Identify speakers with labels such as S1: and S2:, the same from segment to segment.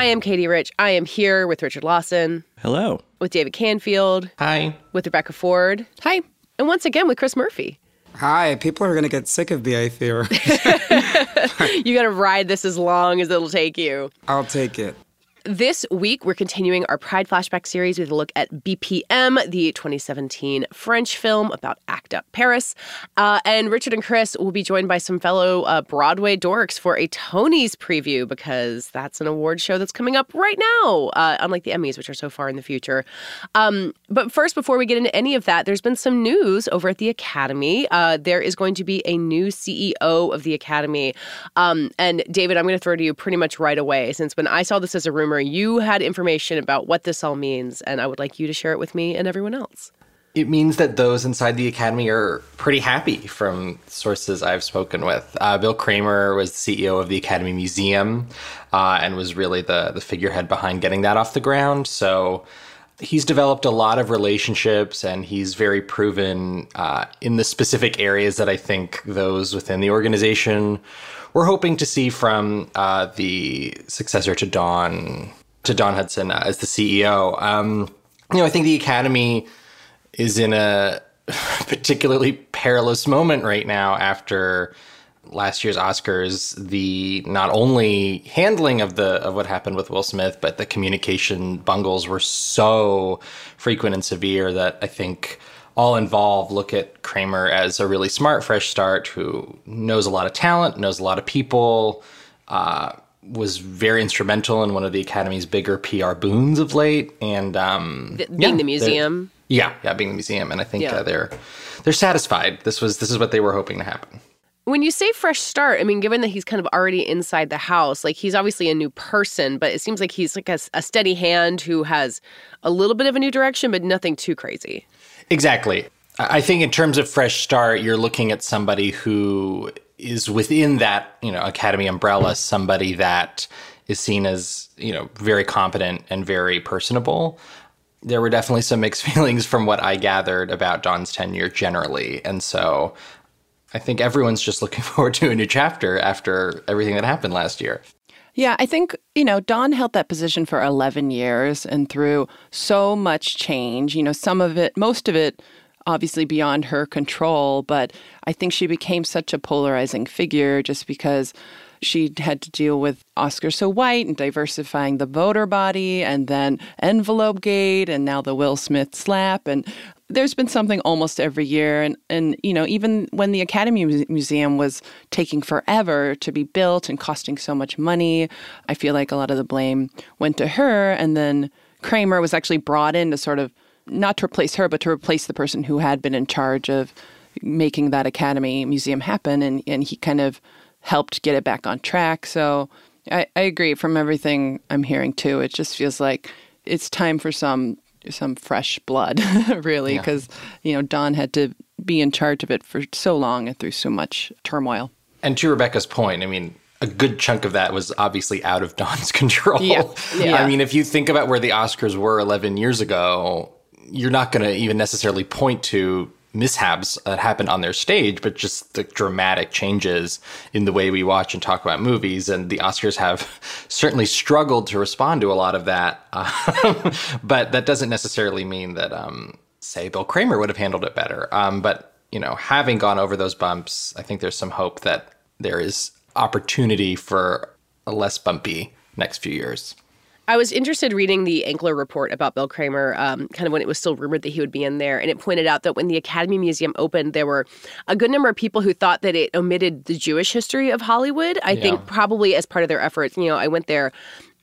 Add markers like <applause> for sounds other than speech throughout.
S1: I am Katie Rich. I am here with Richard Lawson,
S2: Hello.
S1: with David Canfield,
S2: Hi.
S1: with Rebecca Ford. Hi. And once again with Chris Murphy.
S3: Hi, people are going to get sick of me, I fear. <laughs>
S1: You got to ride this as long as it'll take you.
S3: I'll take it.
S1: This week, we're continuing our Pride Flashback series with a look at BPM, the 2017 French film about ACT UP Paris. Uh, and Richard and Chris will be joined by some fellow uh, Broadway dorks for a Tony's preview because that's an award show that's coming up right now, uh, unlike the Emmys, which are so far in the future. Um, but first, before we get into any of that, there's been some news over at the Academy. Uh, there is going to be a new CEO of the Academy. Um, and David, I'm going to throw to you pretty much right away, since when I saw this as a rumor, you had information about what this all means, and I would like you to share it with me and everyone else.
S2: It means that those inside the Academy are pretty happy from sources I've spoken with. Uh, Bill Kramer was the CEO of the Academy Museum uh, and was really the, the figurehead behind getting that off the ground. So he's developed a lot of relationships and he's very proven uh, in the specific areas that I think those within the organization were hoping to see from uh, the successor to Dawn to Dawn Hudson uh, as the CEO. Um, you know, I think the Academy is in a <laughs> particularly perilous moment right now after last year's Oscars, the not only handling of the of what happened with Will Smith, but the communication bungles were so frequent and severe that I think all involved look at Kramer as a really smart fresh start who knows a lot of talent, knows a lot of people, uh, was very instrumental in one of the Academy's bigger PR boons of late, and um,
S1: Th- being
S2: yeah,
S1: the museum.
S2: Yeah, yeah, being the museum, and I think
S1: Yeah.
S2: uh, they're they're satisfied. This was this is what they were hoping to happen.
S1: When you say fresh start, I mean, given that he's kind of already inside the house, like he's obviously a new person, but it seems like he's like a, a steady hand who has a little bit of a new direction, but nothing too crazy.
S2: Exactly. I think in terms of fresh start, you're looking at somebody who is within that, you know, academy umbrella, somebody that is seen as, you know, very competent and very personable. There were definitely some mixed <laughs> feelings from what I gathered about Dawn's tenure generally. And so I think everyone's just looking <laughs> forward to a new chapter after everything that happened last year.
S4: Yeah, I think, you know, Dawn held that position for 11 years and through so much change, you know, some of it, most of it obviously beyond her control, but I think she became such a polarizing figure just because she had to deal with Oscar So White and diversifying the voter body and then Envelope Gate and now the Will Smith slap. And there's been something almost every year. And, and you know, even when the Academy Museum was taking forever to be built and costing so much money, I feel like a lot of the blame went to her. And then Kramer was actually brought in to sort of not to replace her, but to replace the person who had been in charge of making that Academy Museum happen. And, and he kind of helped get it back on track. So I, I agree from everything I'm hearing too. It just feels like it's time for some some fresh blood, <laughs> really, because you know Dawn had to be in charge of it for so long and through so much turmoil.
S2: And to Rebecca's point, I mean, a good chunk of that was obviously out of <laughs> Dawn's control.
S4: Yeah. Yeah.
S2: I mean, if you think about where the Oscars were 11 years ago, you're not going to even necessarily point to mishaps that happened on their stage, but just the dramatic changes in the way we watch and talk about movies. And the Oscars have <laughs> certainly struggled to respond to a lot of that. <laughs> Um, but that doesn't necessarily mean that, um, say, Bill Kramer would have handled it better. Um, but, you know, having gone over those bumps, I think there's some hope that there is opportunity for a less bumpy next few years.
S1: I was interested reading the Ankler report about Bill Kramer, um, kind of when it was still rumored that he would be in there. And it pointed out that when the Academy Museum opened, there were a good number of people who thought that it omitted the Jewish history of Hollywood. I think probably as part of their efforts. You know, I went there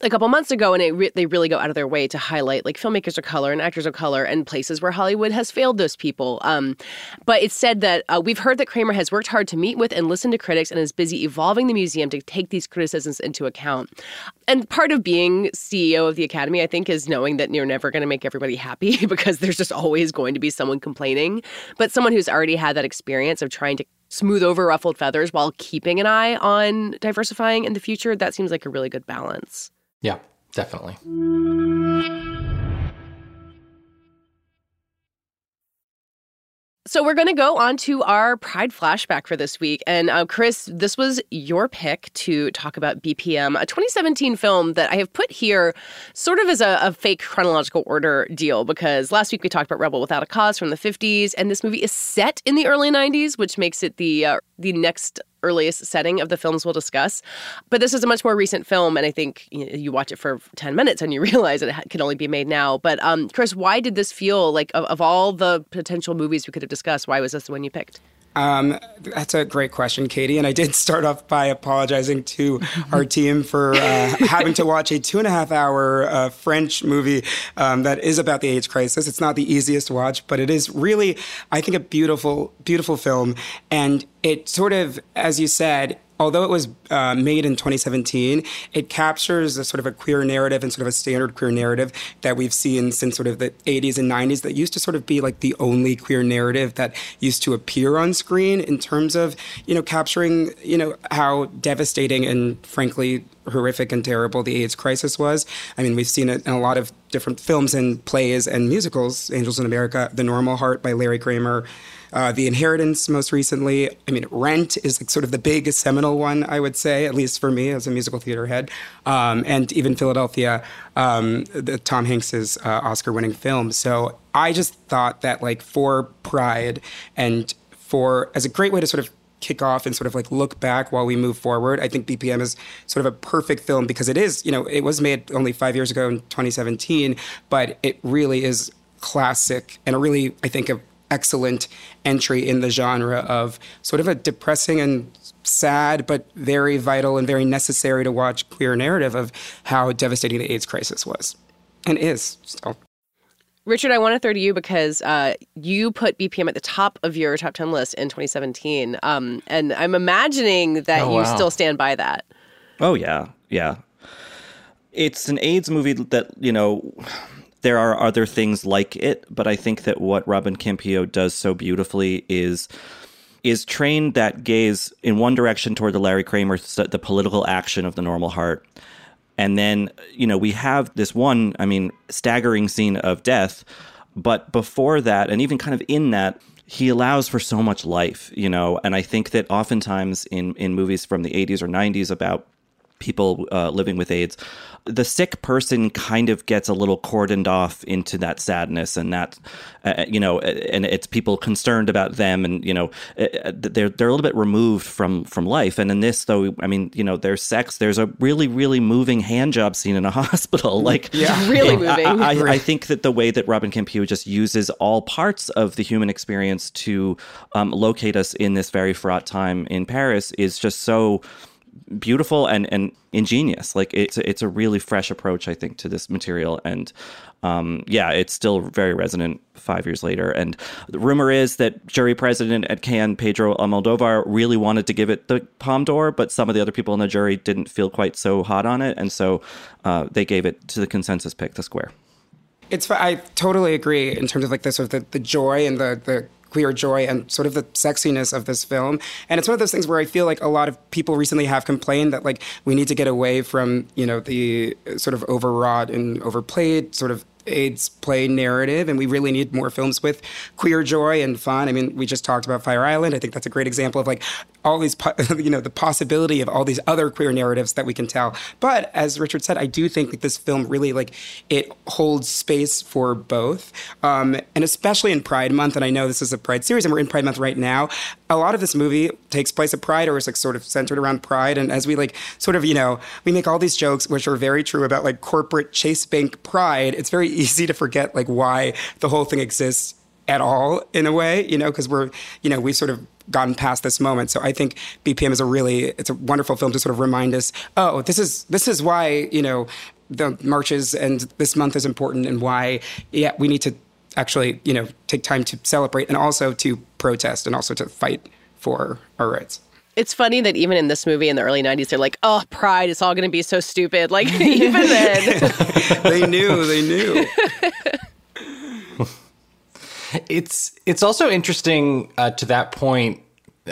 S1: a couple months ago, and re- they really go out of their way to highlight like filmmakers of color and actors of color and places where Hollywood has failed those people. Um, but it said that uh, we've heard that Kramer has worked hard to meet with and listen to critics and is busy evolving the museum to take these criticisms into account. And part of being CEO of the Academy, I think, is knowing that you're never going to make everybody happy <laughs> because there's just always going to be someone complaining. But someone who's already had that experience of trying to smooth over ruffled feathers while keeping an eye on diversifying in the future, that seems like a really good balance.
S2: Yeah, definitely.
S1: So we're going to go on to our Pride flashback for this week. And uh, Chris, this was your pick to talk about BPM, a 2017 film that I have put here sort of as a, a, fake chronological order deal because last week we talked about Rebel Without a Cause from the 50s, and this movie is set in the early 90s, which makes it the uh, the next earliest setting of the films we'll discuss. But this is a much more recent film, and I think you, know, you watch it for 10 minutes and you <laughs> realize it can only be made now. But um, Chris, why did this feel like, of, of all the potential movies we could have discussed, why was this the one you picked?
S3: Um, that's a great question, Katie. And I did start off by apologizing to our <laughs> team for uh, <laughs> having to watch a two and a half hour uh, French movie um, that is about the AIDS crisis. It's not the easiest to watch, but it is really, I think, a beautiful, beautiful film. And it sort of, as you said, although it was uh, made in 2017, it captures a sort of a queer narrative and sort of a standard queer narrative that we've seen since sort of the 80s and 90s that used to sort of be like the only queer narrative that used to appear on screen in terms of, you know, capturing, you know, how devastating and frankly horrific and terrible the AIDS crisis was. I mean, we've seen it in a lot of different films and plays and musicals. Angels in America, The Normal Heart by Larry Kramer, uh, The Inheritance most recently. I mean, Rent is like sort of the big seminal one, I would say, at least for me as a musical theater head. Um, and even Philadelphia, um, the Tom Hanks's uh, Oscar-winning film. So I just thought that like for Pride and for as a great way to sort of kick off and sort of like look back while we move forward. I think BPM is sort of a perfect film because it is, you know, it was made only five years ago in 2017, but it really is classic and a really, I think, a excellent entry in the genre of sort of a depressing and sad but very vital and very necessary to watch queer narrative of how devastating the AIDS crisis was and is still.
S1: Richard, I want to throw to you because uh, you put BPM at the top of your top 10 list in 2017. Um, and I'm imagining that oh, you wow. still stand by that.
S5: Oh, yeah. Yeah. It's an AIDS movie that, you know, there are other things like it, but I think that what Robin Campillo does so beautifully is is train that gaze in one direction toward the Larry Kramer, the political action of the normal heart. And then, you know, we have this one, I mean, staggering scene of death. But before that, and even kind of in that, he allows for so much life, you know. And I think that oftentimes in, in movies from the 80s or 90s about people uh, living with AIDS, the sick person kind of gets a little cordoned off into that sadness and that uh, uh you know and it's people concerned about them and you know uh, uh, they're they're a little bit removed from from life. And in this though i mean you know there's sex there's a really really moving hand job scene in a <laughs> hospital. Like
S1: yeah. <laughs> Really moving.
S5: I, I, I, think that the way that robin campillo just uses all parts of the human experience to um, locate us in this very fraught time in paris is just so beautiful and and ingenious. Like it's it's a really fresh approach, I think, to this material, and um, yeah, it's still very resonant five years later. And the rumor is that jury president at Cannes, Pedro Almodovar, really wanted to give it the Palme d'Or, but some of the other people in the jury didn't feel quite so hot on it, and so uh, they gave it to the consensus pick, the Square.
S3: It's I totally agree in terms of like the sort of the, the joy and the the queer joy and sort of the sexiness of this film. And it's one of those things where I feel like a lot of people recently have complained that like we need to get away from, you know, the sort of overwrought and overplayed sort of AIDS play narrative, and we really need more films with queer joy and fun. I mean, we just talked about Fire Island. I think that's a great example of like all these, <laughs> you know, the possibility of all these other queer narratives that we can tell. But as Richard said, I do think that this film really like it holds space for both, um, and especially in Pride Month. And I know this is a Pride series, and we're in Pride Month right now. A lot of this movie takes place at Pride, or is like sort of centered around Pride. And as we like sort of, you know, we make all these jokes which are very true about like corporate Chase Bank Pride. It's very <laughs> easy to forget like why the whole thing exists at all in a way, you know, because we're, you know, we've sort of gotten past this moment. So I think BPM is a really, it's a wonderful film to sort of remind us, oh, this is this is why you know the marches and this month is important and why yeah we need to actually you know take time to celebrate and also to protest and also to fight for our rights.
S1: It's funny that even in this movie in the early 90s, they're like, oh, pride, it's all going to be so stupid. Like, <laughs> even then. <laughs>
S3: they knew, they knew. <laughs>
S2: it's it's also interesting uh, to that point.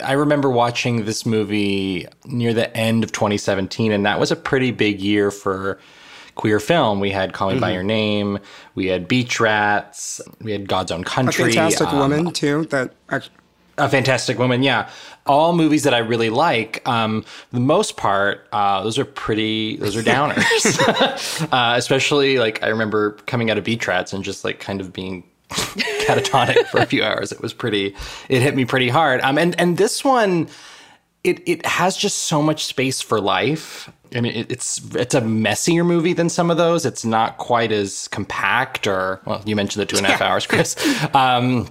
S2: I remember watching this movie near the end of 2017, and that was a pretty big year for queer film. We had Call Me mm-hmm. by Your Name, we had Beach Rats, we had God's Own Country,
S3: a Fantastic um, Woman too. That actually-
S2: a Fantastic Woman, yeah. All movies that I really like. Um, the most part, uh, those are pretty. Those are <laughs> downers. <laughs> uh, especially like I remember coming out of Beach Rats and just like kind of being <laughs> catatonic for a few hours. It was pretty. It hit me pretty hard. Um, and and this one, it it has just so much space for life. I mean, it, it's it's a messier movie than some of those. It's not quite as compact, or well, you mentioned the two and a half hours, Chris, <laughs> um,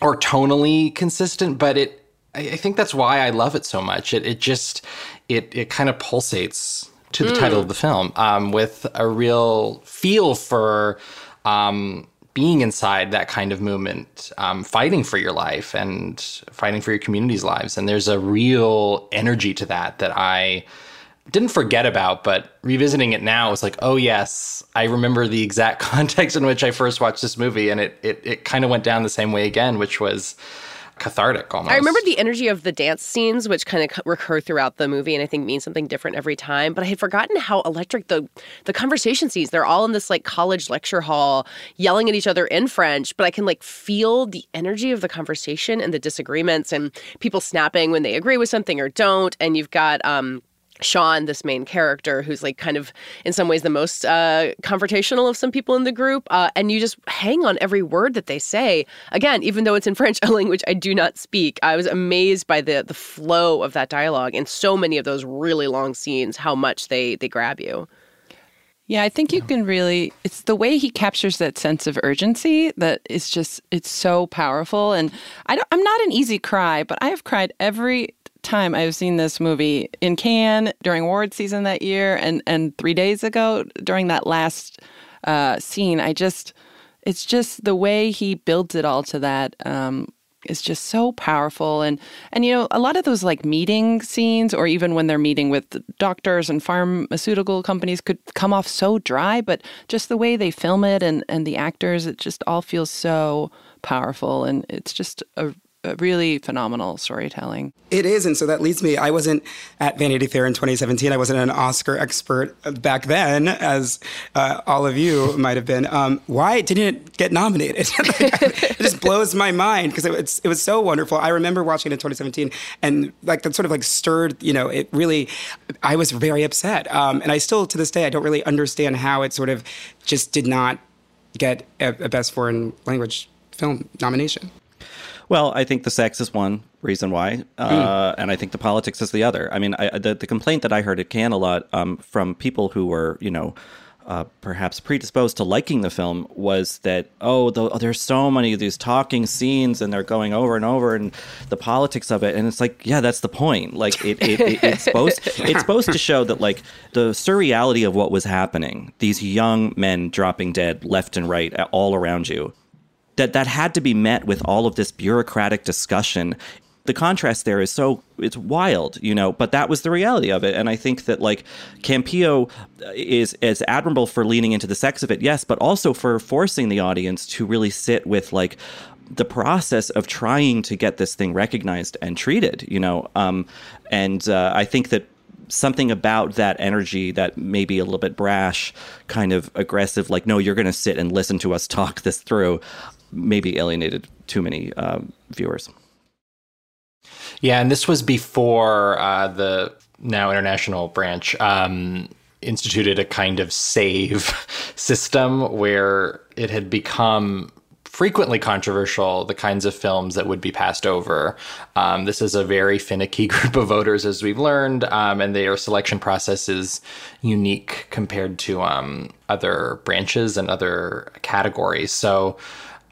S2: or tonally consistent. But it, I, I think that's why I love it so much. It it just it it kind of pulsates to the mm. title of the film um, with a real feel for um, being inside that kind of movement, um, fighting for your life and fighting for your community's lives. And there's a real energy to that that I didn't forget about, but revisiting it now was like, oh yes, I remember the exact <laughs> context in which I first watched this movie, and it it, it kind of went down the same way again, which was cathartic almost.
S1: I remember the energy of the dance scenes, which kind of recur throughout the movie, and I think means something different every time. But I had forgotten how electric the the conversation scenes. They're all in this like college lecture hall, yelling at each other in French, but I can like feel the energy of the conversation and the disagreements and people snapping when they agree with something or don't. And you've got um Sean, this main character, who's like kind of in some ways the most uh, confrontational of some people in the group, uh, and you just hang on every word that they say. Again, even though it's in <laughs> French, a language I do not speak, I was amazed by the the flow of that dialogue in so many of those really long scenes. How much they they grab you.
S4: Yeah, I think you can really it's the way he captures that sense of urgency that is just it's so powerful and I don't, I'm not an easy cry, but I have cried every time I've seen this movie in Cannes during award season that year, and and three days ago during that last uh, scene. I just, it's just the way he builds it all to that. Um, is just so powerful and and you know a lot of those like meeting scenes or even when they're meeting with doctors and pharmaceutical companies could come off so dry but just the way they film it and and the actors it just all feels so powerful and it's just a really phenomenal storytelling.
S3: It is, and so that leads me. I wasn't at Vanity Fair in 2017. I wasn't an Oscar expert back then, as uh, all of you might have been. Um, why didn't it get nominated? <laughs> it just blows my mind because it, it was so wonderful. I remember watching it in 2017, and like that sort of like stirred. You know, it really. I was very upset, um, and I still to this day I don't really understand how it sort of just did not get a, a best foreign language film nomination.
S5: Well, I think the sex is one reason why, uh, mm. and I think the politics is the other. I mean, I, the, the complaint that I heard at Cannes a lot um, from people who were, you know, uh, perhaps predisposed to liking the film was that oh, the, there's so many of these talking scenes and they're going over and over and the politics of it and it's like yeah that's the point like it, it, it it's supposed <laughs> it's supposed to show that like the surreality of what was happening these young men dropping dead left and right all around you that that had to be met with all of this bureaucratic discussion the contrast there is so it's wild, you know, but that was the reality of it. And I think that like Campillo is is admirable for leaning into the sex of it, yes, but also for forcing the audience to really sit with like the process of trying to get this thing recognized and treated, you know. Um, and uh, I think that something about that energy that maybe a little bit brash, kind of aggressive, like, no, you're going to sit and listen to us talk this through maybe alienated too many uh, viewers.
S2: Yeah, and this was before uh, the now international branch um, instituted a kind of save <laughs> system where it had become frequently controversial the kinds of films that would be passed over. Um, this is a very finicky <laughs> group of voters, as we've learned, um, and their selection process is unique compared to um, other branches and other categories. So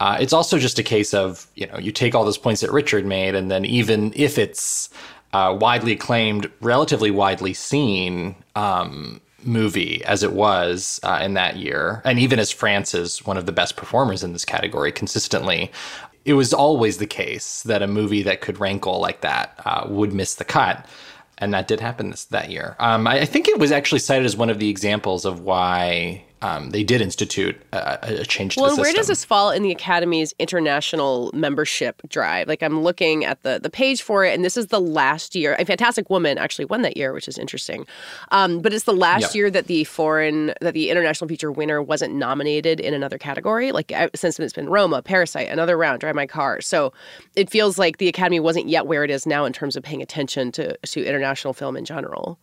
S2: uh, it's also just a case of you know you take all those points that Richard made, and then even if it's uh, widely acclaimed, relatively widely seen, um, movie as it was uh, in that year, and even as France is one of the best performers in this category consistently, it was always the case that a movie that could rankle like that uh, would miss the cut. And that did happen this, that year. Um, I, I think it was actually cited as one of the examples of why um, they did institute a, a change to
S1: well,
S2: the system.
S1: where does this fall in the Academy's international membership drive? Like, I'm looking at the the page for it, and this is the last year. A Fantastic Woman actually won that year, which is interesting. Um, but it's the last
S2: Yep.
S1: year that the foreign that the international feature winner wasn't nominated in another category. Like since it's been Roma, Parasite, another round, Drive My Car. So it feels like the Academy wasn't yet where it is now in terms of paying attention to to international film in general.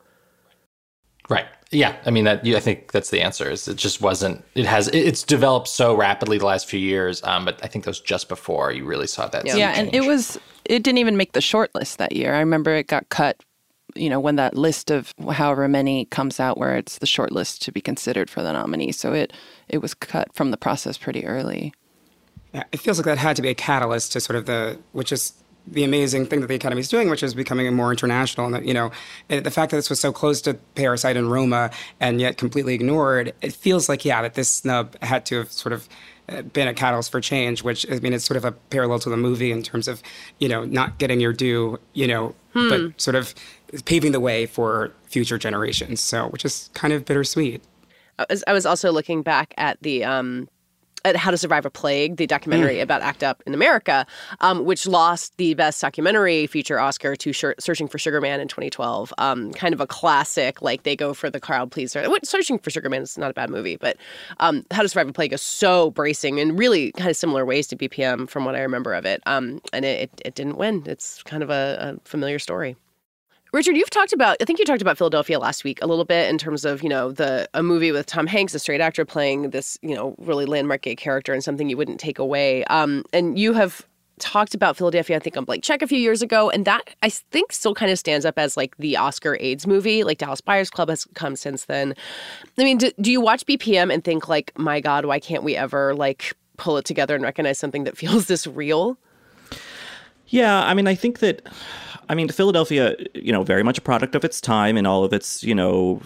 S2: Right. Yeah. I mean that. I think that's the answer. Is it just wasn't. It has. It's developed so rapidly the last few years. Um, but I think that was just before you really saw that. sea
S4: Yeah, and it was it didn't even make the short list that year. I remember it got cut, you know, when that list of however many comes out where it's the short list to be considered for the nominee. So it it was cut from the process pretty early.
S3: Yeah, it feels like that had to be a catalyst to sort of the, which is the amazing thing that the Academy is doing, which is becoming more international. And that, you know, the fact that this was so close to Parasite and Roma and yet completely ignored, it feels like, yeah, that this snub had to have sort of uh, been a catalyst for change, which, I mean, it's sort of a parallel to the movie in terms of, you know, not getting your due, you know,
S1: Hmm.
S3: but sort of paving the way for future generations. So, which is kind of bittersweet.
S1: I was, I was also looking back at the um, How to Survive a Plague, the documentary
S3: Mm.
S1: about ACT UP in America, um, which lost the Best Documentary Feature Oscar to Shir- Searching for Sugar Man in 2012. Um, kind of a classic, like they go for the crowd pleaser. Searching for Sugar Man is not a bad movie, but um, How to Survive a Plague is so bracing and really kind of similar ways to BPM from what I remember of it. Um, and it, it, it didn't win. It's kind of a, a familiar story. Richard, you've talked about I think you talked about Philadelphia last week a little bit in terms of, you know, the a movie with Tom Hanks, a straight actor playing this, you know, really landmark gay character and something you wouldn't take away. Um, and you have talked about Philadelphia, I think on Blank Check a few years ago, and that I think still kind of stands up as like the Oscar AIDS movie. Like Dallas Buyers Club has come since then. I mean, do, do you watch BPM and think like, my God, why can't we ever like pull it together and recognize something that <laughs> feels this real?
S5: Yeah, I mean, I think that, I mean, Philadelphia, you know, very much a product of its time and all of its, you know,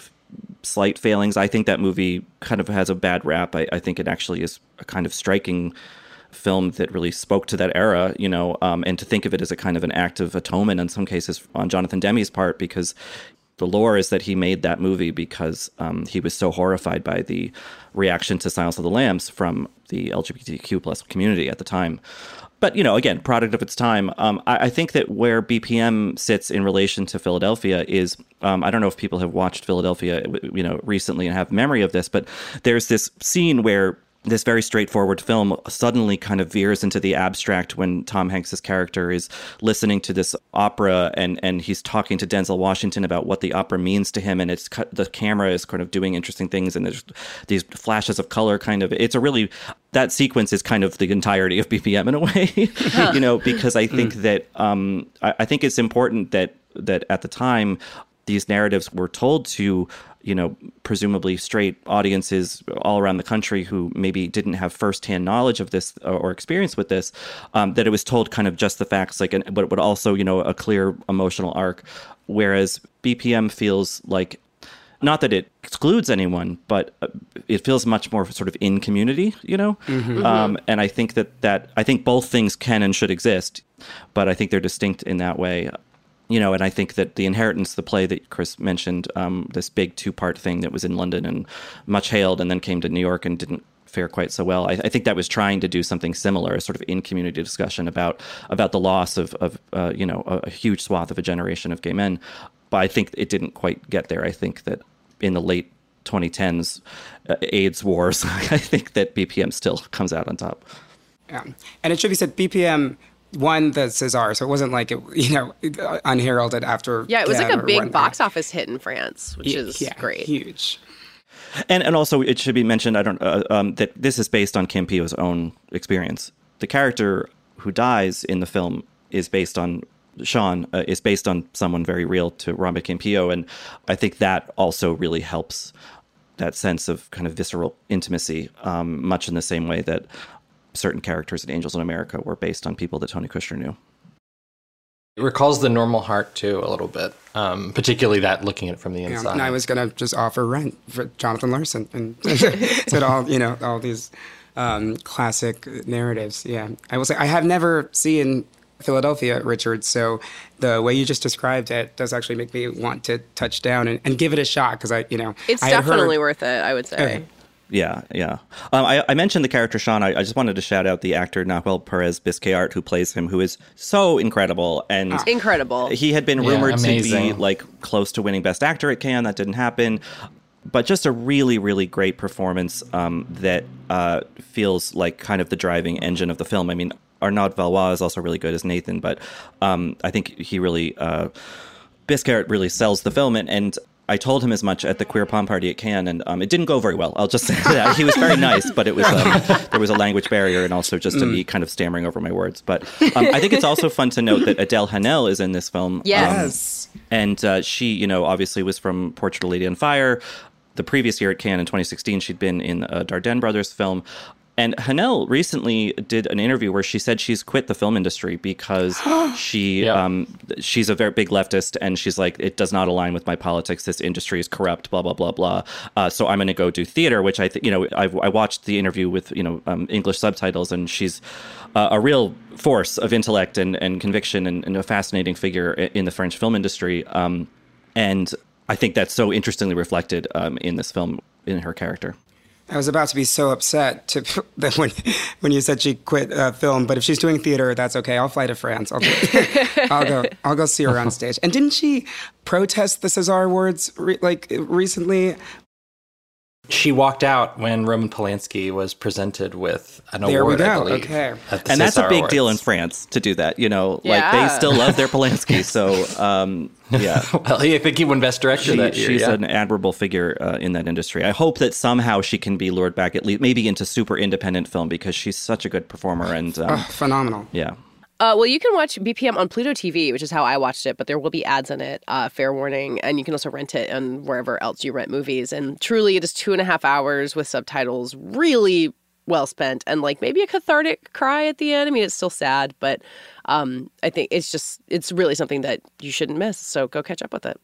S5: slight failings. I think that movie kind of has a bad rap. I, I think it actually is a kind of striking film that really spoke to that era, you know, um, and to think of it as a kind of an act of atonement in some cases on Jonathan Demme's part because the lore is that he made that movie because um, he was so horrified by the reaction to Silence of the Lambs from the LGBTQ plus community at the time. But you know, again, product of its time. Um, I, I think that where BPM sits in relation to Philadelphia is um, I don't know if people have watched Philadelphia, you know, recently and have memory of this, but there's this scene where this very straightforward film suddenly kind of veers into the abstract when Tom Hanks's character is listening to this opera and and he's talking to Denzel Washington about what the opera means to him and it's cut, the camera is kind of doing interesting things and there's these flashes of color kind of it's a really that sequence is kind of the entirety of <laughs> BPM in a way you know because I think that um I, I think it's important that that at the time these narratives were told to you know presumably straight audiences all around the country who maybe didn't have firsthand knowledge of this or, or experience with this um, that it was told kind of just the facts like and but but also you know a clear emotional arc whereas bpm feels like not that it excludes anyone, but uh, it feels much more sort of in community, you know.
S3: Mhm.
S5: Um, and I think that that I think both things can and should exist, but I think they're distinct in that way. You know, and I think that the inheritance, the play that Chris mentioned, um, this big two-part thing that was in London and much hailed, and then came to New York and didn't fare quite so well. I, I think that was trying to do something similar, a sort of in community discussion about about the loss of of uh, you know a, a huge swath of a generation of gay men. But I think it didn't quite get there. I think that in the late 2010s uh, AIDS wars, <laughs> I think that BPM still comes out on top.
S3: Yeah. And it should be said BPM won the César, so it wasn't like it, you know, unheralded after.
S1: Yeah, it was like a big
S3: whatnot.
S1: box office hit in France, which
S3: Yeah,
S1: is
S3: yeah,
S1: great.
S3: Huge.
S5: And and also it should be mentioned I don't uh, um, that this is based on Campillo's own experience. The character who dies in the film is based on Sean uh, is based on someone very real to Robert Campillo, and I think that also really helps that sense of kind of visceral intimacy, um, much in the same way that certain characters in Angels in America were based on people that Tony Kushner knew.
S2: It recalls the normal heart too a little bit, um, particularly that looking at it from the
S3: Yeah,
S2: inside.
S3: and I was gonna just offer rent for Jonathan Larson and <laughs> said all you know all these um, classic narratives. Yeah, I will say I have never seen Philadelphia, Richard. So the way you just described it does actually make me want to touch down and, and give it a shot because I, you know,
S1: It's
S3: I
S1: definitely
S3: heard-
S1: worth it, I would say.
S3: Okay.
S5: Yeah, yeah. Um, I, I mentioned the character Sean. I, I just wanted to shout out the actor Nahuel Perez Biscayart, who plays him, who is so incredible. And
S1: Ah. Incredible.
S5: he had been
S2: Yeah,
S5: rumored to be like close to winning Best Actor at Cannes. That didn't happen. But just a really, really great performance um, that uh, feels like kind of the driving engine of the film. I mean, Arnaud Valois is also really good as Nathan, but um, I think he really, uh, Biscayart really sells the film. And, and I told him as much at the queer palm party at Cannes, and um, it didn't go very well. I'll just say that he was very nice, but it was um, <laughs> there was a language barrier, and also just to me kind of stammering over my words. But um, I think it's also fun to note that Adele Haenel is in this film. um,
S1: Yes.
S5: and uh, she, you know, obviously was from Portrait of a Lady on Fire. The previous year at Cannes in 2016, she'd been in a Dardenne Brothers film. And Haenel recently did an interview where she said she's quit the film industry because <gasps> she
S2: Yeah.
S5: um, she's a very big leftist and she's like it does not align with my politics. This industry is corrupt. Blah blah blah blah. Uh, so I'm going to go do theater, which I think you know I, I watched the interview with you know um, English subtitles and she's uh, a real force of intellect and, and conviction and, and a fascinating figure in the French film industry. Um, and I think that's so interestingly reflected um, in this film in her character.
S3: I was about to be so upset to <laughs> that when when you said she quit uh, film, but if she's doing theater, that's okay. I'll fly to France. I'll, do, <laughs> I'll go. I'll go see her on <laughs> stage. And didn't she protest the César Awards re- like recently?
S2: She walked out when Roman Polanski was presented with an
S3: There we
S2: award. I
S3: go.
S2: believe,
S3: Okay.
S2: at the
S5: and that's a
S2: César
S5: big deal in France to do that. You know, like they still love their <laughs> Polanski. So, um, yeah. <laughs>
S2: Well, I think he won Best Director
S5: She,
S2: that year.
S5: she's
S2: yeah.
S5: an admirable figure uh, in that industry. I hope that somehow she can be lured back, at least maybe into super independent film because she's such a good performer. And um,
S3: Oh, phenomenal.
S5: yeah,
S1: Uh, well, you can watch BPM on Pluto TV, which is how I watched it, but there will be ads in it. Uh, fair warning, and you can also rent it on wherever else you rent movies. And truly, it is two and a half hours with subtitles, really well spent, and like maybe a cathartic cry at the end. I mean, it's still sad, but um, I think it's just it's really something that you shouldn't miss. So go catch up with it.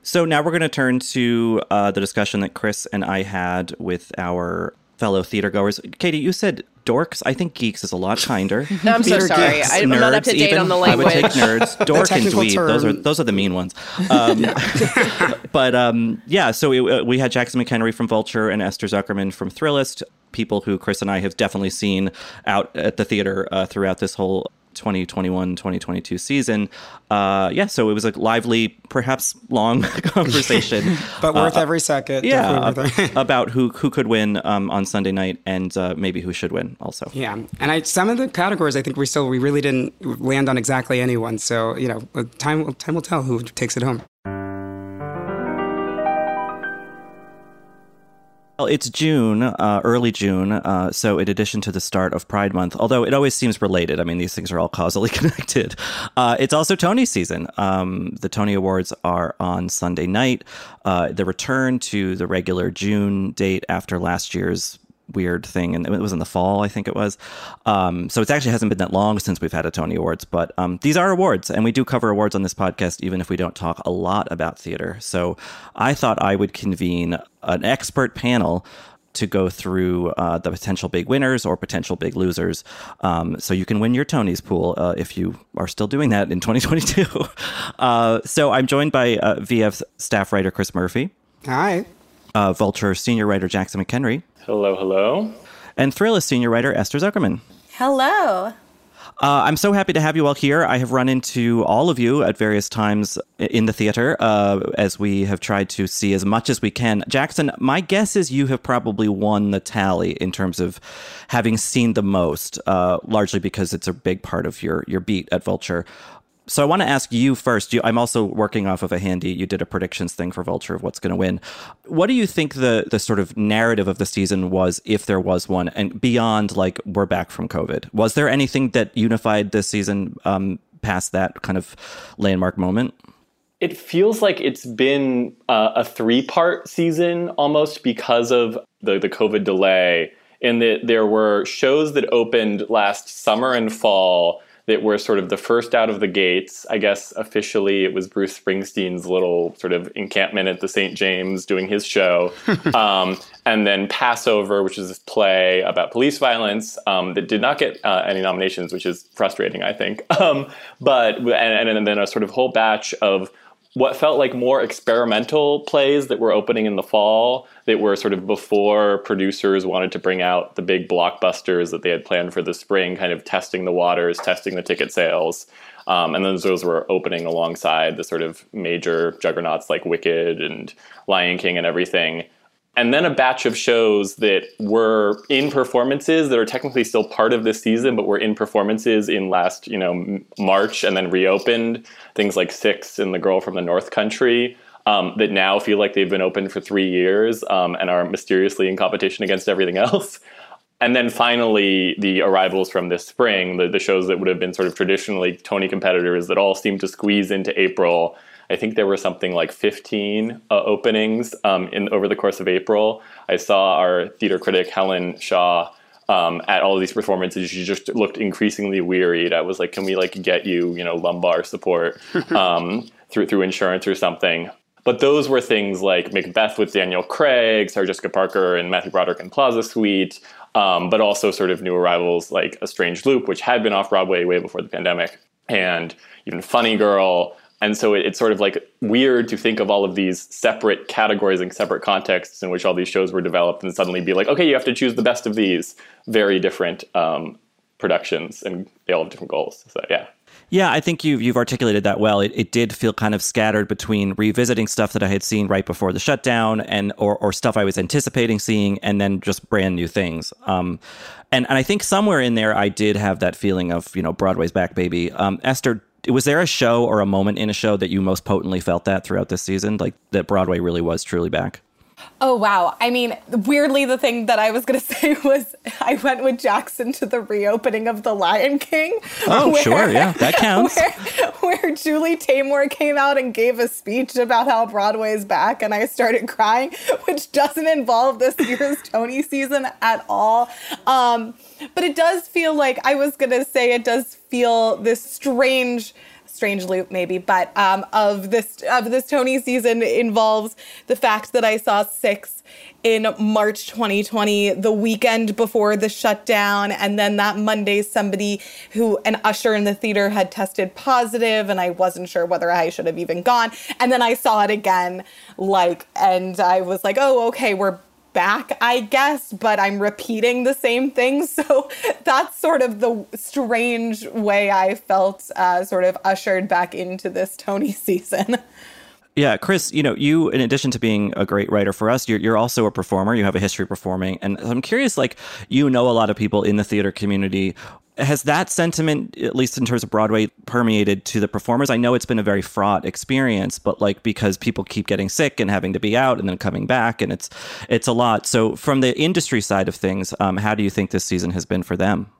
S5: So now we're going to turn to uh, the discussion that Chris and I had with our fellow theater goers. Katie, you said dorks. I think geeks is a lot kinder. <laughs>
S1: I'm so sorry.
S3: geeks.
S1: I'm not up to date
S5: even.
S1: on the language.
S5: I would take nerds, <laughs> dork and dweeb. Those are those are the mean ones. <laughs> Um, but um, yeah, so it, uh, we had Jackson McHenry from Vulture and Esther Zuckerman from Thrillist, people who Chris and I have definitely seen out at the theater uh, throughout this whole 2021 2022 season. Uh, yeah, so it was a lively, perhaps long <laughs> conversation. <laughs>
S3: But worth every second.
S5: Uh, yeah,
S3: Definitely worth
S5: ab-
S3: it. <laughs>
S5: about who who could win um, on Sunday night and uh, maybe who should win also.
S3: Yeah, and I some of the categories I think we still we really didn't land on exactly anyone. So you know, time time will tell who takes it home.
S5: Well, it's June, uh, early June. Uh, so, in addition to the start of Pride Month, although it always seems related, I mean, these things are all causally <laughs> connected. Uh, it's also Tony season. Um, the Tony Awards are on Sunday night. Uh, the return to the regular June date after last year's weird thing, and it was in the fall, I think it was. Um, so it actually hasn't been that long since we've had a Tony Awards, but um, these are awards, and we do cover awards on this podcast, even if we don't talk a lot about theater. So I thought I would convene an expert panel to go through uh, the potential big winners or potential big losers. Um, so you can win your Tony's pool uh, if you are still doing that in <laughs> 2022. uh, so I'm joined by uh, VF staff writer Chris Murphy,
S3: Hi.
S5: Uh, Vulture senior writer Jackson McHenry,
S6: Hello, hello.
S5: and Thrillist senior writer Esther Zuckerman.
S7: Hello.
S5: Uh, I'm so happy to have you all here. I have run into all of you at various times in the theater uh, as we have tried to see as much as we can. Jackson, my guess is you have probably won the tally in terms of having seen the most, uh, largely because it's a big part of your your beat at Vulture. So I want to ask you first. You, I'm also working off of a handy. You did a predictions thing for Vulture of what's going to win. What do you think the the sort of narrative of the season was, if there was one, and beyond like we're back from COVID? Was there anything that unified this season um, past that kind of landmark moment?
S6: It feels like it's been uh, a three part season almost because of the, the COVID delay in that there were shows that opened last summer and fall that were sort of the first out of the gates. I guess officially it was Bruce Springsteen's little sort of encampment at the St. James doing his show. <laughs> um, and then Passover, which is this play about police violence um, that did not get uh, any nominations, which is frustrating, I think. <laughs> Um, but and, and then a sort of whole batch of what felt like more experimental plays that were opening in the fall that were sort of before producers wanted to bring out the big blockbusters that they had planned for the spring, kind of testing the waters, testing the ticket sales. Um, and then those were opening alongside the sort of major juggernauts like Wicked and Lion King and everything and then a batch of shows that were in performances that are technically still part of this season, but were in performances in last, you know, March and then reopened. Things like Six and The Girl from the North Country. Um, that now feel like they've been open for three years um, and are mysteriously in competition against everything <laughs> else. And then finally, the arrivals from this spring, the, the shows that would have been sort of traditionally Tony competitors that all seem to squeeze into April I think there were something like 15 uh, openings um, in over the course of April. I saw our theater critic Helen Shaw um, at all of these performances. She just looked increasingly wearied. I was like, "Can we like get you, you know, lumbar support <laughs> um, through through insurance or something?" But those were things like Macbeth with Daniel Craig, Sarah Jessica Parker, and Matthew Broderick in Plaza Suite. Um, but also sort of new arrivals like A Strange Loop, which had been off Broadway way before the pandemic, and even Funny Girl, and so it, it's sort of like weird to think of all of these separate categories and separate contexts in which all these shows were developed and suddenly be like, okay, you have to choose the best of these very different um, productions and they all have different goals. So, yeah.
S5: Yeah, I think you've, you've articulated that well. It, it did feel kind of scattered between revisiting stuff that I had seen right before the shutdown and or, or stuff I was anticipating seeing and then just brand new things. Um, and, and I think somewhere in there I did have that feeling of, you know, Broadway's back, baby. Um, Esther, was there a show or a moment in a show that you most potently felt that throughout this season, like that Broadway really was truly back?
S8: Oh wow! I mean, weirdly, the thing that I was going <laughs> to say was I went with Jackson to the reopening of The Lion King.
S5: Oh, where, sure, yeah, that <laughs> counts.
S8: Where, where Julie Taymor came out and gave a speech about how Broadway is back, and I started crying, which doesn't involve this year's <laughs> Tony season at all. Um, but it does feel like I was going to say it does feel this strange strange loop maybe, but um, of this of this Tony season involves the fact that I saw six in March 2020, the weekend before the shutdown, and then that Monday somebody who an usher in the theater had tested positive, and I wasn't sure whether I should have even gone, and then I saw it again, like, and I was like, oh, okay, we're back, I guess, but I'm repeating the same thing. <laughs> So that's sort of the strange way I felt uh, sort of ushered back into this Tony <laughs> season.
S5: Yeah, Chris, you know, you, in addition to being a great writer for us, you're, you're also a performer. You have a history performing. And I'm curious, like, you know a lot of people in the theater community has that sentiment at least in terms of broadway permeated to the performers? I know it's been a very fraught experience but like because people keep getting sick and having to be out and then coming back and it's it's a lot. So from the industry side of things um, how do you think this season has been for them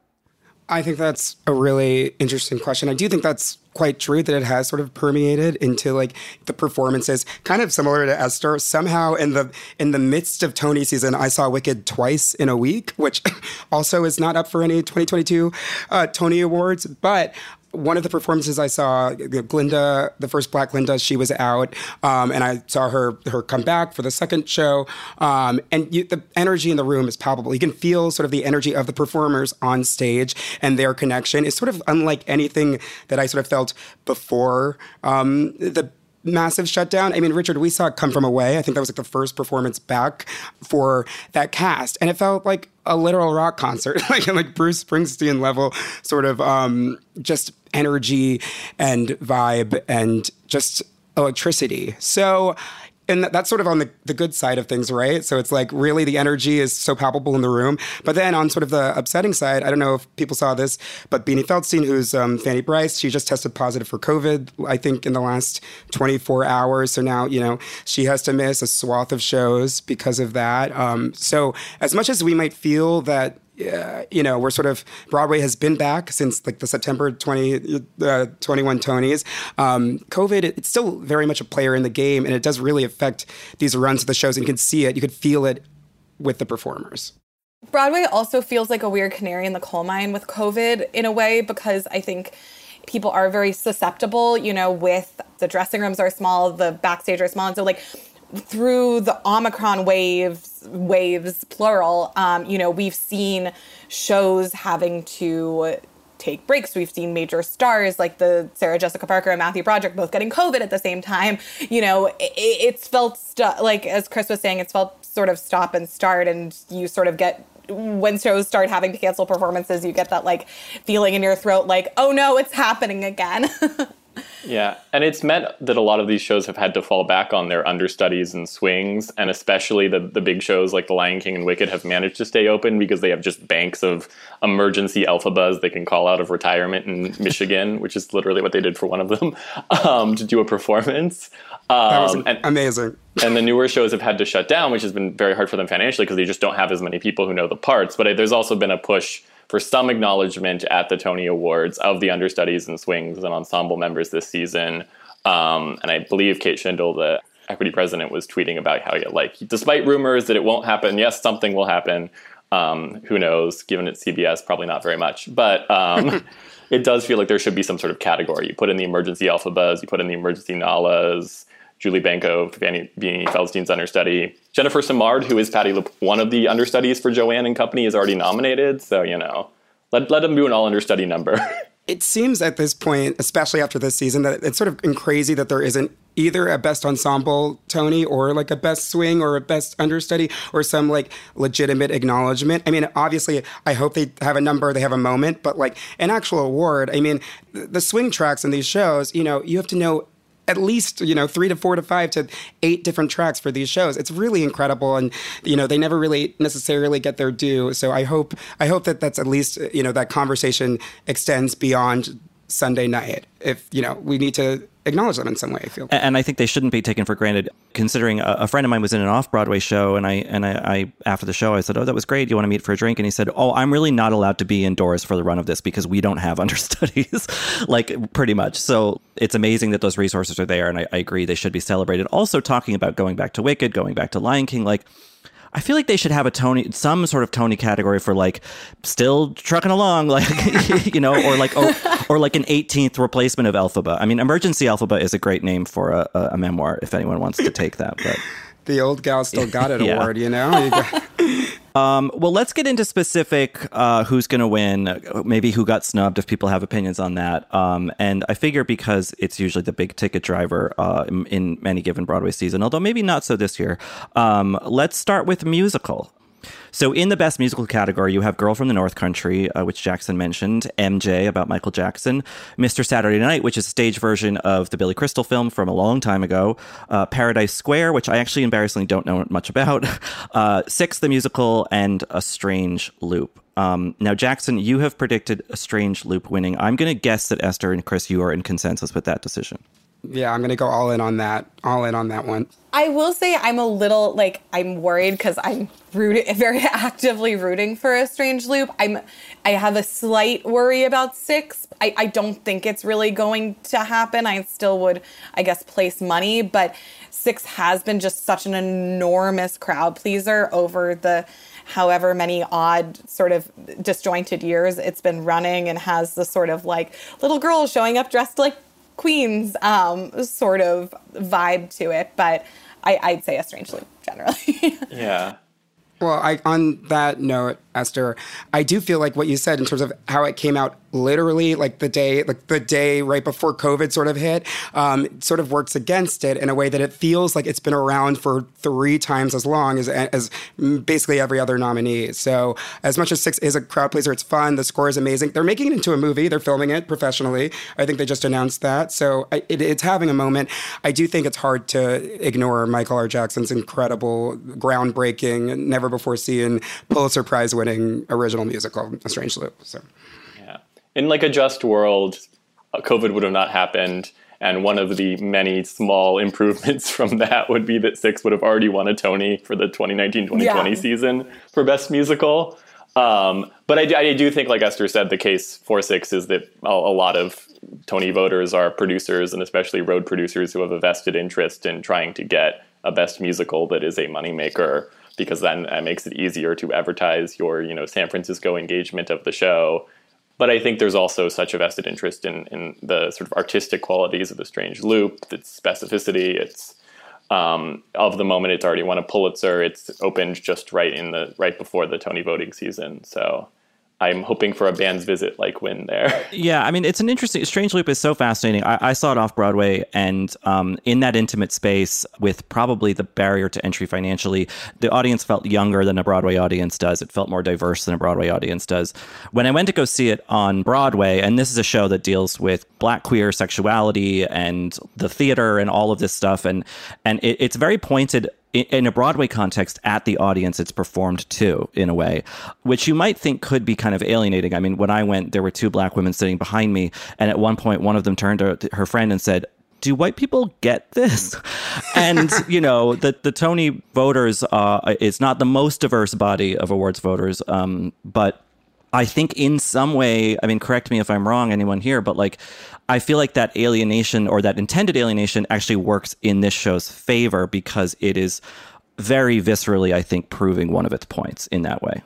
S3: I think that's a really interesting question. I do think that's quite true that it has sort of permeated into like the performances, kind of similar to Esther. Somehow in the in the midst of Tony season, I saw Wicked twice in a week, which <laughs> also is not up for any 2022 uh, Tony Awards. But one of the performances I saw, Glinda, the first Black Glinda, she was out, um, and I saw her her come back for the second show. Um, and you, the energy in the room is palpable. You can feel sort of the energy of the performers on stage, and their connection is sort of unlike anything that I sort of felt before um, the massive shutdown. I mean, Richard, we saw it Come From Away. I think that was like the first performance back for that cast. And it felt like a literal rock concert, <laughs> like like Bruce Springsteen level sort of um, just energy and vibe and just electricity. So and that's sort of on the, the good side of things, right? So it's like really the energy is so palpable in the room. But then on sort of the upsetting side, I don't know if people saw this, but Beanie Feldstein, who's um, Fanny Brice, she just tested positive for COVID, I think, in the last 24 hours. So now, you know, she has to miss a swath of shows because of that. Um, so as much as we might feel that you know, we're sort of Broadway has been back since like the September 20, uh, 21 Tonys. Um, COVID, it's still very much a player in the game, and it does really affect these runs of the shows. And you can see it, you could feel it with the performers.
S8: Broadway also feels like a weird canary in the coal mine with COVID in a way because I think people are very susceptible, you know, with the dressing rooms are small, the backstage are small. And so like through the Omicron waves, waves plural, um, you know, we've seen shows having to take breaks. We've seen major stars like the Sarah Jessica Parker and Matthew Broderick both getting COVID at the same time. You know, it, it's felt st- like as Chris was saying, it's felt sort of stop and start, and you sort of get when shows start having to cancel performances, you get that like feeling in your throat, like, oh no, it's happening again. <laughs>
S6: Yeah, and it's meant that a lot of these shows have had to fall back on their understudies and swings, and especially the the big shows like The Lion King and Wicked have managed to stay open because they have just banks of emergency Elphabas they can call out of retirement in <laughs> Michigan, which is literally what they did for one of them <laughs> um, to do a performance. Um,
S3: that was
S6: and,
S3: amazing.
S6: and the newer shows have had to shut down, which has been very hard for them financially because they just don't have as many people who know the parts. But there's also been a push for some acknowledgement at the Tony Awards of the understudies and swings and ensemble members this season. Um, and I believe Kate Shindle, the equity president, was tweeting about how, like, despite rumors that it won't happen, yes, something will happen. Um, who knows? Given it's CBS, probably not very much. But um, <laughs> it does feel like there should be some sort of category. You put in the emergency Elphabas, you put in the emergency Nalas, Julie Benko, Fanny Beanie Feldstein's understudy. Jennifer Simard, who is Patti, LuPone, one of the understudies for Joanne and Company, is already nominated. So, you know, let, let them do an all understudy number. <laughs>
S3: it seems at this point, especially after this season, that it's sort of crazy that there isn't either a best ensemble Tony or like a best swing or a best understudy or some like legitimate acknowledgement. I mean, obviously, I hope they have a number, they have a moment, but like an actual award. I mean, the swing tracks in these shows, you know, you have to know at least you know three to four to five to eight different tracks for these shows. It's really incredible and you know they never really necessarily get their due. So i hope i hope that that's at least you know that conversation extends beyond sunday night. If you know we need to acknowledge them in some way. I feel,
S5: and I think they shouldn't be taken for granted. Considering a, a friend of mine was in an off Broadway show, and I and I, I, after the show I said, "Oh, that was great. Do you want to meet for a drink?" And he said, "Oh, I'm really not allowed to be indoors for the run of this because we don't have <laughs> understudies, <laughs> like pretty much." So it's amazing that those resources are there, and I, I agree they should be celebrated. Also, talking about going back to Wicked, going back to Lion King, like I feel like they should have a Tony, some sort of Tony category for like still trucking along, <laughs> like you know, or like or, or like an 18th replacement of Elphaba. I mean, Emergency Elphaba is a great name for a, a memoir if anyone wants to take that. But <laughs>
S3: the old gal still got it <laughs> yeah. award, you know.
S5: Um, well, let's get into specific uh, who's going to win, maybe who got snubbed if people have opinions on that. Um, and I figure because it's usually the big ticket driver uh, in, in, any given Broadway season, although maybe not so this year. Um, let's start with musical. So in the best musical category, you have Girl from the North Country, uh, which Jackson mentioned, MJ about Michael Jackson, Mr. Saturday Night, which is a stage version of the Billy Crystal film from a long time ago, uh, Paradise Square, which I actually embarrassingly don't know much about, <laughs> uh, Six the musical, and A Strange Loop. Um, now, Jackson, you have predicted A Strange Loop winning. I'm going to guess that Esther and Chris, you are in consensus with that decision
S3: yeah, I'm gonna go all in on that. All in on that one.
S8: I will say I'm a little like I'm worried because I'm rooting, <laughs> very actively rooting for a strange loop. I'm I have a slight worry about six. I, I don't think it's really going to happen. I still would, I guess, place money, but six has been just such an enormous crowd pleaser over the however many odd sort of disjointed years it's been running and has the sort of like little girl showing up dressed like Queen's um, sort of vibe to it, but I, I'd say a strange loop generally. <laughs>
S6: yeah.
S3: Well, I, on that note, Esther, I do feel like what you said in terms of how it came out literally like the day like the day right before covid sort of hit um, sort of works against it in a way that it feels like it's been around for three times as long as as basically every other nominee. So as much as six is a crowd pleaser it's fun. The score is amazing. They're making it into a movie. They're filming it professionally. I think they just announced that. So it, it's having a moment. I do think it's hard to ignore michael r. Jackson's incredible groundbreaking never before seen pulitzer prize winning original musical a strange loop so
S6: in like a just world, uh, COVID would have not happened. And one of the many small <laughs> improvements from that would be that Six would have already won a Tony for the 2019 2020 yeah. season for Best Musical. Um, but I, I, do think, like Esther said, the case for Six is that a, a, lot of Tony voters are producers and especially road producers who have a vested interest in trying to get a Best Musical that is a moneymaker because then that makes it easier to advertise your you know San Francisco engagement of the show. But I think there's also such a vested interest in in the sort of artistic qualities of the Strange Loop, its specificity, its um, of the moment it's already won a Pulitzer. It's opened just right in the right before the Tony voting season, so I'm hoping for a band's visit like when there. <laughs>
S5: Yeah, I mean, it's an interesting. Strange Loop is so fascinating. I, I saw it off Broadway, and um, in that intimate space, with probably the barrier to entry financially, the audience felt younger than a Broadway audience does. It felt more diverse than a Broadway audience does. When I went to go see it on Broadway, and this is a show that deals with Black queer sexuality and the theater and all of this stuff, and and it, it's very pointed in a Broadway context at the audience it's performed to in a way, which you might think could be kind of alienating. I mean, when I went, there were two black women sitting behind me, and at one point, one of them turned to her friend and said, do white people get this? <laughs> and you know, the the Tony voters uh, is not the most diverse body of awards voters, um, but I think in some way, I mean, correct me if I'm wrong, anyone here, but like I feel like that alienation or that intended alienation actually works in this show's favor because it is very viscerally, I think, proving one of its points in that way.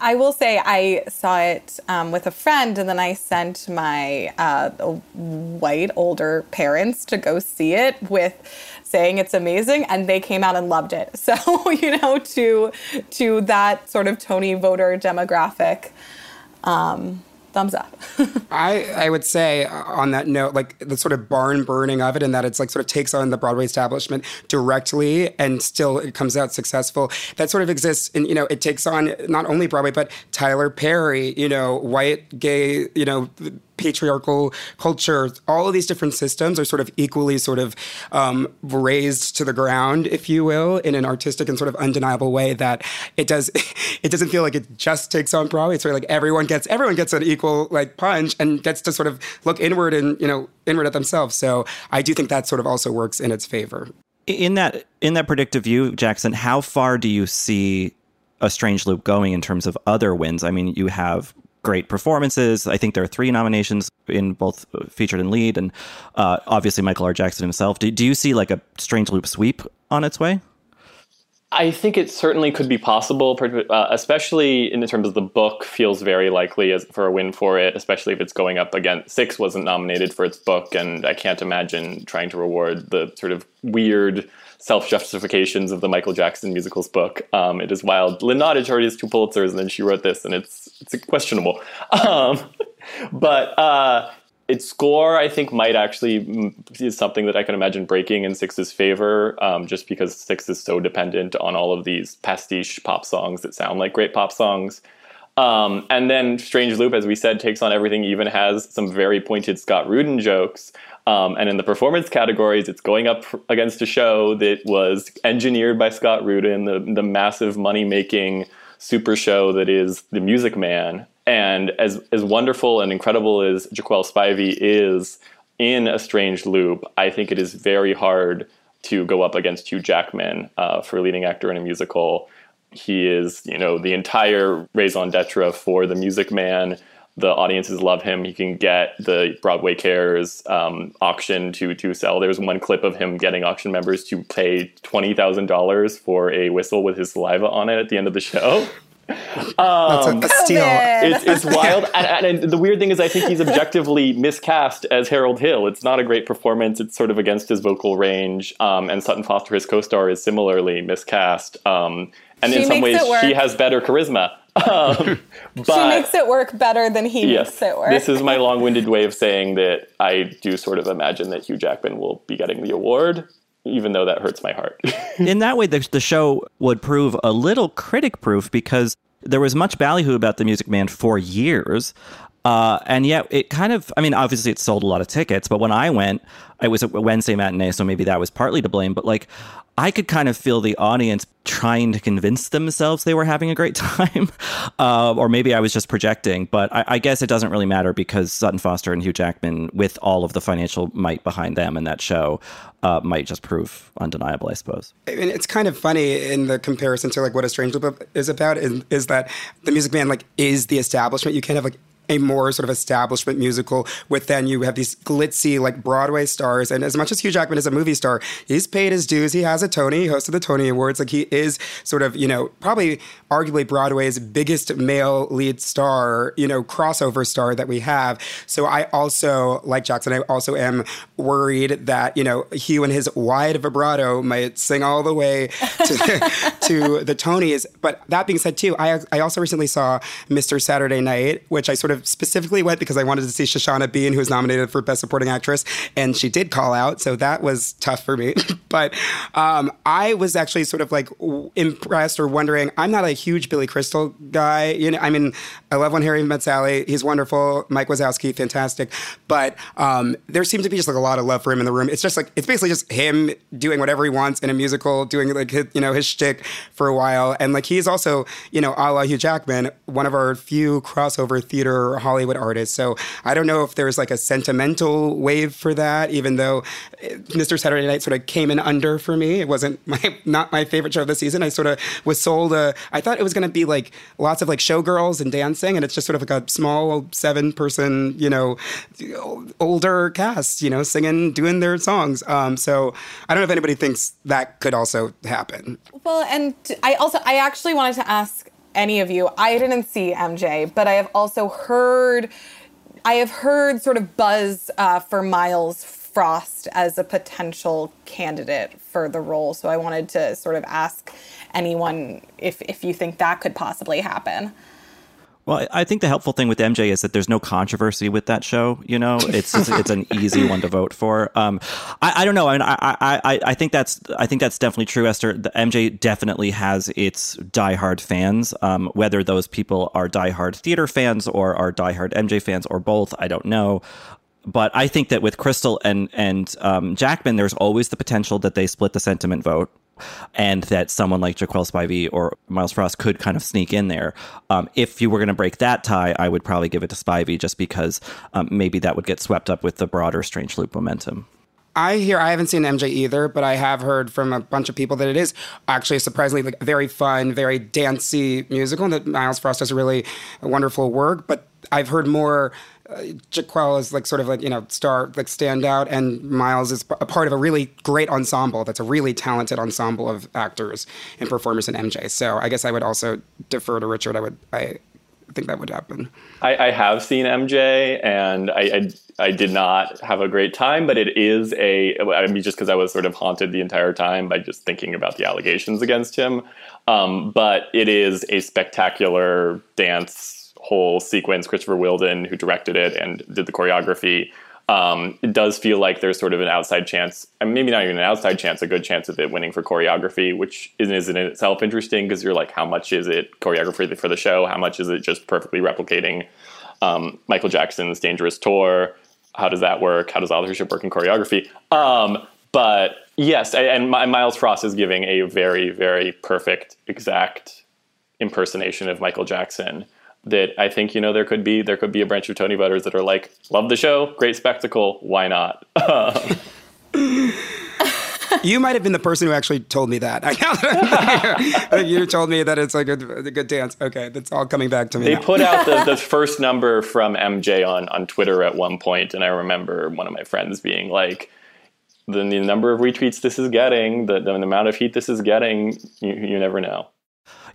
S8: I will say I saw it um, with a friend, and then I sent my uh, white older parents to go see it with saying it's amazing, and they came out and loved it. <laughs> So you know, to to that sort of Tony voter demographic. Um, thumbs up. <laughs>
S3: I, I would say uh, on that note, like the sort of barn burning of it, and that it's like sort of takes on the Broadway establishment directly, and still it comes out successful. That sort of exists, and you know, it takes on not only Broadway but Tyler Perry, you know, white, gay, you know, patriarchal culture, all of these different systems are sort of equally sort of um, raised to the ground, if you will, in an artistic and sort of undeniable way that it does. <laughs> It doesn't feel like it just takes on Broadway. It's sort of like everyone gets everyone gets an equal like punch and gets to sort of look inward and you know inward at themselves. So I do think that sort of also works in its favor.
S5: In that in that predictive view, Jackson, how far do you see a strange loop going in terms of other wins? I mean, you have great performances. I think there are three nominations in both featured and lead, and uh, obviously Michael R. Jackson himself. Do, do you see like a Strange Loop sweep on its way?
S6: I think it certainly could be possible, uh, especially in terms of the book. Feels very likely as, for a win for it, especially if it's going up against Six wasn't nominated for its book, and I can't imagine trying to reward the sort of weird self justifications of the Michael Jackson musicals book. Um, it is wild. Lynn Nottage already has two Pulitzers, and then she wrote this, and it's it's questionable. <laughs> Um, but uh, its score, I think, might actually is something that I can imagine breaking in Six's favor, um, just because Six is so dependent on all of these pastiche pop songs that sound like great pop songs. Um, and then Strange Loop, as we said, takes on everything, even has some very pointed Scott Rudin jokes. Um, and in the performance categories, it's going up against a show that was engineered by Scott Rudin, the, the massive money making super show that is The Music Man. And as, as wonderful and incredible as Jaquel Spivey is in A Strange Loop, I think it is very hard to go up against Hugh Jackman uh, for leading actor in a musical. He is, you know, the entire raison d'etre for The Music Man the audiences love him. He can get the Broadway Cares um, auction to to sell. There's one clip of him getting auction members to pay twenty thousand dollars for a whistle with his saliva on it at the end of the show.
S3: Um, <laughs> That's a, a steal.
S6: It's, it's wild, and, and, the weird thing is, I think he's objectively miscast as Harold Hill. It's not a great performance. It's sort of against his vocal range. Um, and Sutton Foster, his co-star, is similarly miscast. Um, and she in some ways, she has better charisma. <laughs> Um,
S8: but, she makes it work better than he yes, makes it work.
S6: this is my long-winded way of saying that I do sort of imagine that Hugh Jackman will be getting the award, even though that hurts my heart. <laughs>
S5: In that way, the, the show would prove a little critic-proof because there was much ballyhoo about the Music Man for years. Uh, and yet it kind of, I mean, obviously it sold a lot of tickets, but when I went, it was a Wednesday matinee, so maybe that was partly to blame. But like, I could kind of feel the audience trying to convince themselves they were having a great <laughs> time. Uh, or maybe I was just projecting, but I, I, guess it doesn't really matter because Sutton Foster and Hugh Jackman, with all of the financial might behind them in that show, uh, might just prove undeniable, I suppose.
S3: I mean, it's kind of funny in the comparison to like what a strange loop is about is, is that the music man like is the establishment. You can't have like a more sort of establishment musical with then you have these glitzy like Broadway stars. And as much as Hugh Jackman is a movie star, he's paid his dues. He has a Tony, he hosted the Tony Awards. Like he is sort of, you know, probably arguably Broadway's biggest male lead star, you know, crossover star that we have. So I also, like Jackson, I also am worried that, you know, Hugh and his wide vibrato might sing all the way to, <laughs> to the Tonys. But that being said, too, I, I also recently saw Mr. Saturday Night, which I sort of specifically went because I wanted to see Shoshana Bean, who was nominated for Best Supporting Actress, and she did call out. So that was tough for me. <laughs> but um, I was actually sort of like impressed or wondering. I'm not a huge Billy Crystal guy. You know, I mean, I love when Harry met Sally. He's wonderful. Mike Wazowski, fantastic. But um, there seems to be just like a lot of love for him in the room. It's just like it's basically just him doing whatever he wants in a musical, doing like his, you know his shtick for a while, and like he's also you know a la Hugh Jackman, one of our few crossover theater Hollywood artists. So I don't know if there's like a sentimental wave for that, even though eh, Mr. Saturday Night sort of came in under for me. It wasn't <laughs> my not my favorite show of the season. I sort of was sold a. I thought it was going to be like lots of like showgirls and dancing, and it's just sort of like a small seven person, you know, older cast, you know, singing, doing their songs. Um, so I don't know if anybody thinks that could also happen.
S8: Well, and I also I actually wanted to ask any of you. I didn't see MJ, but I have also heard I have heard sort of buzz uh, for Myles Frost as a potential candidate for the role. So I wanted to sort of ask anyone if if you think that could possibly happen.
S5: Well, I think the helpful thing with MJ is that there's no controversy with that show. You know, it's it's an easy one to vote for. Um, I, I don't know. I, mean, I, I I think that's I think that's definitely true, Esther. The MJ definitely has its diehard fans. Um, whether those people are diehard theater fans or are diehard MJ fans or both, I don't know but I think that with Crystal and and um, Jackman, there's always the potential that they split the sentiment vote and that someone like Jaquel Spivey or Myles Frost could kind of sneak in there. Um, if you were going to break that tie, I would probably give it to Spivey just because um, maybe that would get swept up with the broader Strange Loop momentum.
S3: I hear I haven't seen MJ either, but I have heard from a bunch of people that it is actually surprisingly like very fun, very dancey musical. That Miles Frost does really wonderful work, but I've heard more uh, Jaquel is like sort of like you know star like standout, and Myles is a part of a really great ensemble. That's a really talented ensemble of actors and performers in MJ. So I guess I would also defer to Richard. I would I think that would happen.
S6: I, I have seen MJ, and I, I, I did not have a great time. But it is a I mean just because I was sort of haunted the entire time by just thinking about the allegations against him. Um, but it is a spectacular dance whole sequence, Christopher Wheeldon, who directed it and did the choreography, um, it does feel like there's sort of an outside chance, and maybe not even an outside chance, a good chance of it winning for choreography, which is, is in itself interesting because you're like, how much is it choreography for the show? How much is it just perfectly replicating um, Michael Jackson's Dangerous Tour? How does that work? How does authorship work in choreography? Um, but yes, and Myles Frost is giving a very, very perfect, exact impersonation of Michael Jackson that I think you know there could be there could be a branch of Tony voters that are like, love the show, great spectacle, why not? <laughs>
S3: you might have been the person who actually told me that. <laughs> You told me that it's like a, a, good dance. Okay, that's all coming back to me.
S6: They
S3: now.
S6: put out the, the <laughs> first number from MJ on on Twitter at one point, and I remember one of my friends being like. The, the number of retweets this is getting, the, the amount of heat this is getting, you, you never know.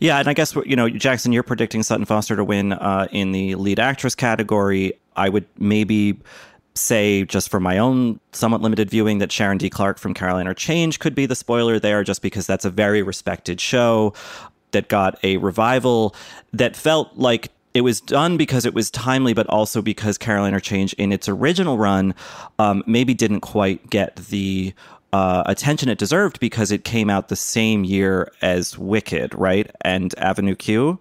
S5: Yeah, and I guess you know, Jackson, you're predicting Sutton Foster to win uh, in the lead actress category. I would maybe say, just for my own somewhat limited viewing, that Sharon D. Clarke from Caroline, or Change could be the spoiler there, just because that's a very respected show that got a revival that felt like it was done because it was timely, but also because Caroline or Change in its original run um, maybe didn't quite get the uh, attention it deserved because it came out the same year as Wicked, right? And Avenue Q.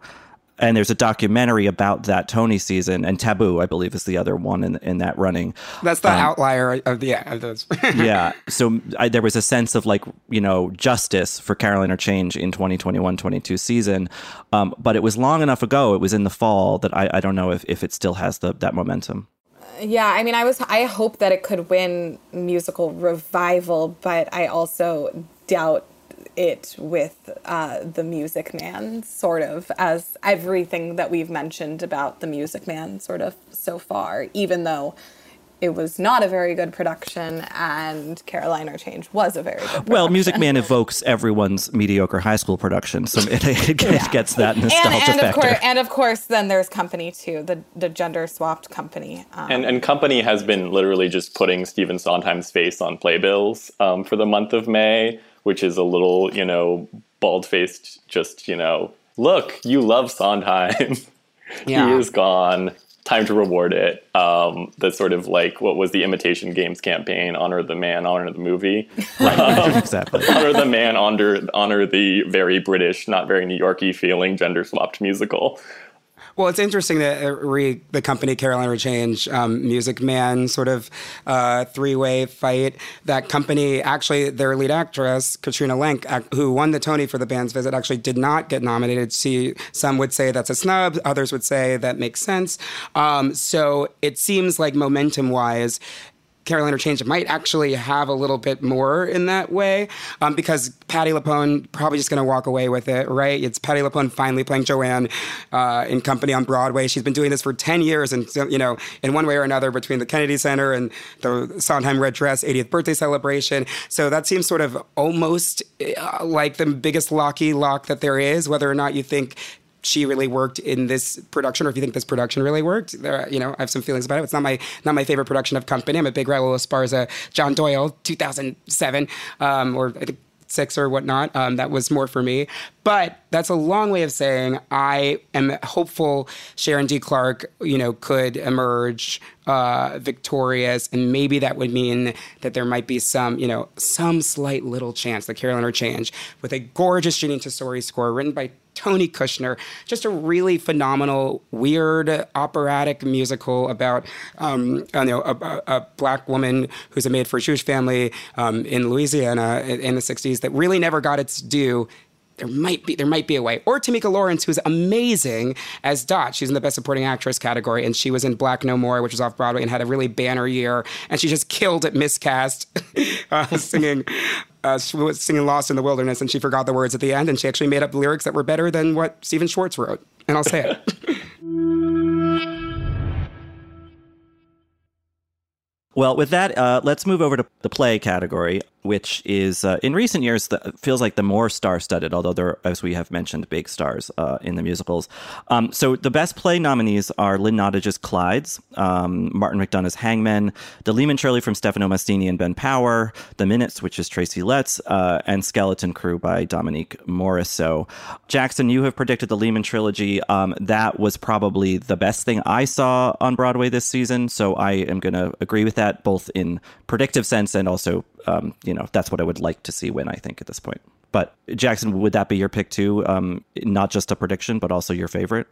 S5: And there's a documentary about that Tony season, and Taboo, I believe, is the other one in in that running.
S3: That's the um, outlier of the yeah of those. <laughs>
S5: yeah, so I, there was a sense of like you know justice for Caroline or Change in 2021-22 season, um, but it was long enough ago. It was in the fall that I, I don't know if, if it still has the that momentum
S8: yeah, I mean, I was I hope that it could win musical revival, but I also doubt it with uh, the Music Man, sort of, as everything that we've mentioned about the Music Man, sort of, so far, even though it was not a very good production and Caroline or Change was a very good production. <gasps>
S5: Well, Music Man evokes everyone's mediocre high school production, so it, it, <laughs> gets that nostalgia
S8: and, and
S5: factor.
S8: Of course, and of course, then there's Company too, the the gender swapped Company.
S6: Um, and and Company has been literally just putting Stephen Sondheim's face on playbills um, for the month of May, which is a little you know bald faced, just you know, look, you love Sondheim. <laughs> Yeah. he is gone time to reward it. Um, the sort of like what was the Imitation Games campaign: honor the man, honor the movie. <laughs>
S5: um, exactly.
S6: honor the man, honor honor the very British, not very New Yorky feeling gender swapped musical.
S3: Well, it's interesting that uh, read the company Caroline or Change um, Music Man sort of uh, three way fight. That company, actually, their lead actress, Katrina Lenk, who won the Tony for the band's visit, actually did not get nominated. She, some would say that's a snub, others would say that makes sense. Um, so it seems like momentum wise, Caroline or Change might actually have a little bit more in that way um, because Patti LuPone probably just going to walk away with it, right? It's Patti LuPone finally playing Joanne uh, in Company on Broadway. She's been doing this for 10 years and, you know, in one way or another between the Kennedy Center and the Sondheim Red Dress 80th birthday celebration. So that seems sort of almost uh, like the biggest locky lock that there is, whether or not you think she really worked in this production, or if you think this production really worked. There, you know, I have some feelings about it. It's not my not my favorite production of Company. I'm a big Raul Esparza, John Doyle, 2007, um, or I think six or whatnot. Um, that was more for me. But that's a long way of saying I am hopeful Sharon D. Clarke, you know, could emerge uh, victorious, and maybe that would mean that there might be some, you know, some slight little chance that Caroline or Change with a gorgeous Jeanine Tesori score written by Tony Kushner. Just a really phenomenal, weird, operatic musical about um, you know a, a, black woman who's a maid for a Jewish family um, in Louisiana in the '60s that really never got its due there might be there might be a way. Or Tamika Lawrence, who's amazing as Dot. She's in the Best Supporting Actress category, and she was in Black No More, which was off Broadway and had a really banner year. And she just killed at miscast, <laughs> uh, singing uh, she was singing Lost in the Wilderness and she forgot the words at the end and she actually made up lyrics that were better than what Stephen Schwartz wrote. And I'll say it. <laughs>
S5: well, with that, uh, let's move over to the play category which is uh, in recent years the, feels like the more star-studded, although there, as we have mentioned, big stars uh, in the musicals. Um, so the best play nominees are Lynn Nottage's Clydes, um, Martin McDonagh's Hangmen, The Lehman Trilogy from Stefano Massini and Ben Power, The Minutes, which is Tracy Letts, uh, and Skeleton Crew by Dominique Morisseau. Jackson, you have predicted the Lehman trilogy. Um, that was probably the best thing I saw on Broadway this season, so I am going to agree with that both in predictive sense and also um, you know, that's what I would like to see win, I think, at this point. But Jackson, would that be your pick too? Um, not just a prediction, but also your favorite?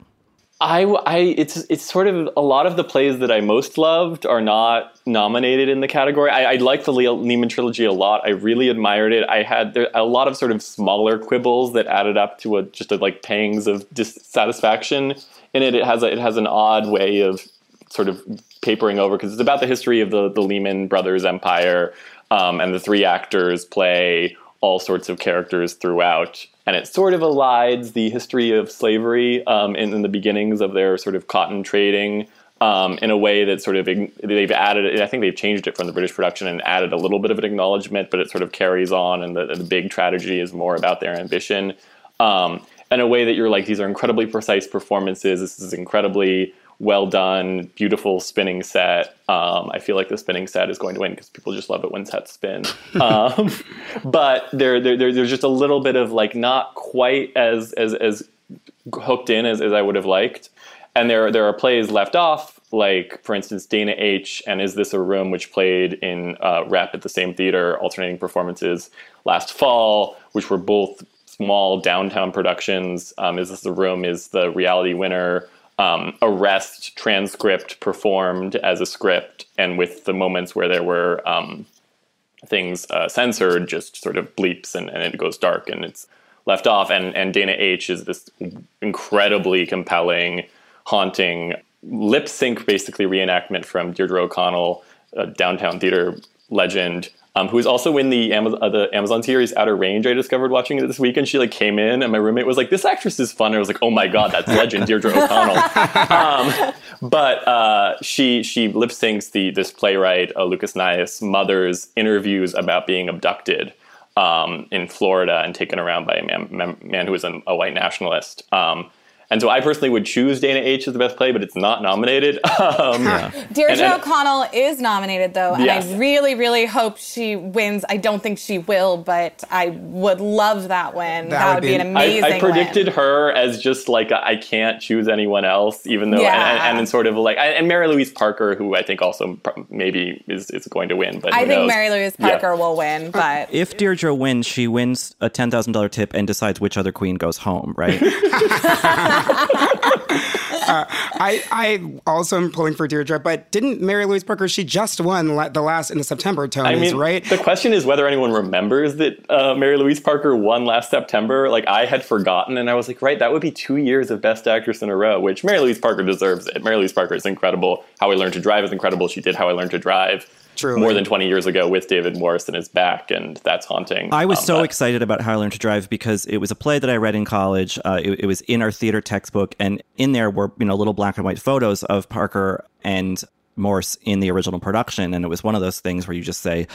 S6: I, I, it's, it's sort of a lot of the plays that I most loved are not nominated in the category. I, I like the Lehman trilogy a lot. I really admired it. I had there, a lot of sort of smaller quibbles that added up to a just a, like pangs of dissatisfaction in it. It has a, it has an odd way of sort of papering over because it's about the history of the the Lehman brothers empire um, and the three actors play all sorts of characters throughout. And it sort of elides the history of slavery um, in, in, the beginnings of their sort of cotton trading um, in a way that sort of they've added. I think they've changed it from the British production and added a little bit of an acknowledgement, but it sort of carries on, and the, the big tragedy is more about their ambition. Um, in a way that you're like, these are incredibly precise performances. This is incredibly well done, beautiful spinning set. Um, I feel like the spinning set is going to win because people just love it when sets spin. <laughs> um, but there, there, there's just a little bit of like not quite as as as hooked in as, as I would have liked. And there there are plays left off, like for instance Dana H. and Is This a Room, which played in uh, Rep at the same theater, alternating performances last fall, which were both small downtown productions. Um, Is This a Room is the Reality Winner um, arrest transcript performed as a script, and with the moments where there were um, things uh, censored, just sort of bleeps and, and, it goes dark and it's left off. And, and Dana H is this incredibly compelling, haunting lip sync, basically reenactment from Deirdre O'Connell, a downtown theater legend um, who is also in the Amazon, uh, the Amazon series Outer Range. I discovered watching it this week, and she like came in, and my roommate was like, "This actress is fun." And I was like, "Oh my god, that's legend Deirdre O'Connell." <laughs> um, but uh, she she lip syncs the this playwright uh, Lucas Hnath's mother's interviews about being abducted um, in Florida and taken around by a man, man, man who was an, a white nationalist. Um, and so I personally would choose Dana H as the best play, but it's not nominated. <laughs> Um,
S8: Deirdre
S6: and- and-
S8: O'Connell is nominated though, and
S6: Yes.
S8: I really, really hope she wins. I don't think she will, but I would love that win. That, would be, an amazing.
S6: I, I
S8: win.
S6: predicted her as just like I can't choose anyone else, even though,
S8: Yeah.
S6: and, and, and sort of like, and Mary Louise Parker, who I think also maybe is, is going to win, but
S8: I think
S6: knows?
S8: Mary Louise
S6: Yeah.
S8: Parker will win, but
S5: If Deirdre wins, she wins a ten thousand dollar tip and decides which other queen goes home, right? <laughs> <laughs>
S3: Uh, I I also am pulling for Deirdre, but didn't Mary Louise Parker? She just won la- the last in the September Tonys,
S6: I mean,
S3: right?
S6: the question is whether anyone remembers that uh, Mary Louise Parker won last September. Like I had forgotten, and I was like, right, that would be two years of Best Actress in a row, which Mary Louise Parker deserves it. Mary Louise Parker is incredible. How I Learned to Drive is incredible. She did How I Learned to Drive
S3: Truly.
S6: more than twenty years ago with David Morse and his back, and that's haunting.
S5: I was
S6: Um,
S5: so
S6: but-
S5: excited about How I Learned to Drive because it was a play that I read in college. Uh, it, it was in our theater textbook, and in there were you know little black and white photos of Parker and Morse in the original production, and it was one of those things where you just say.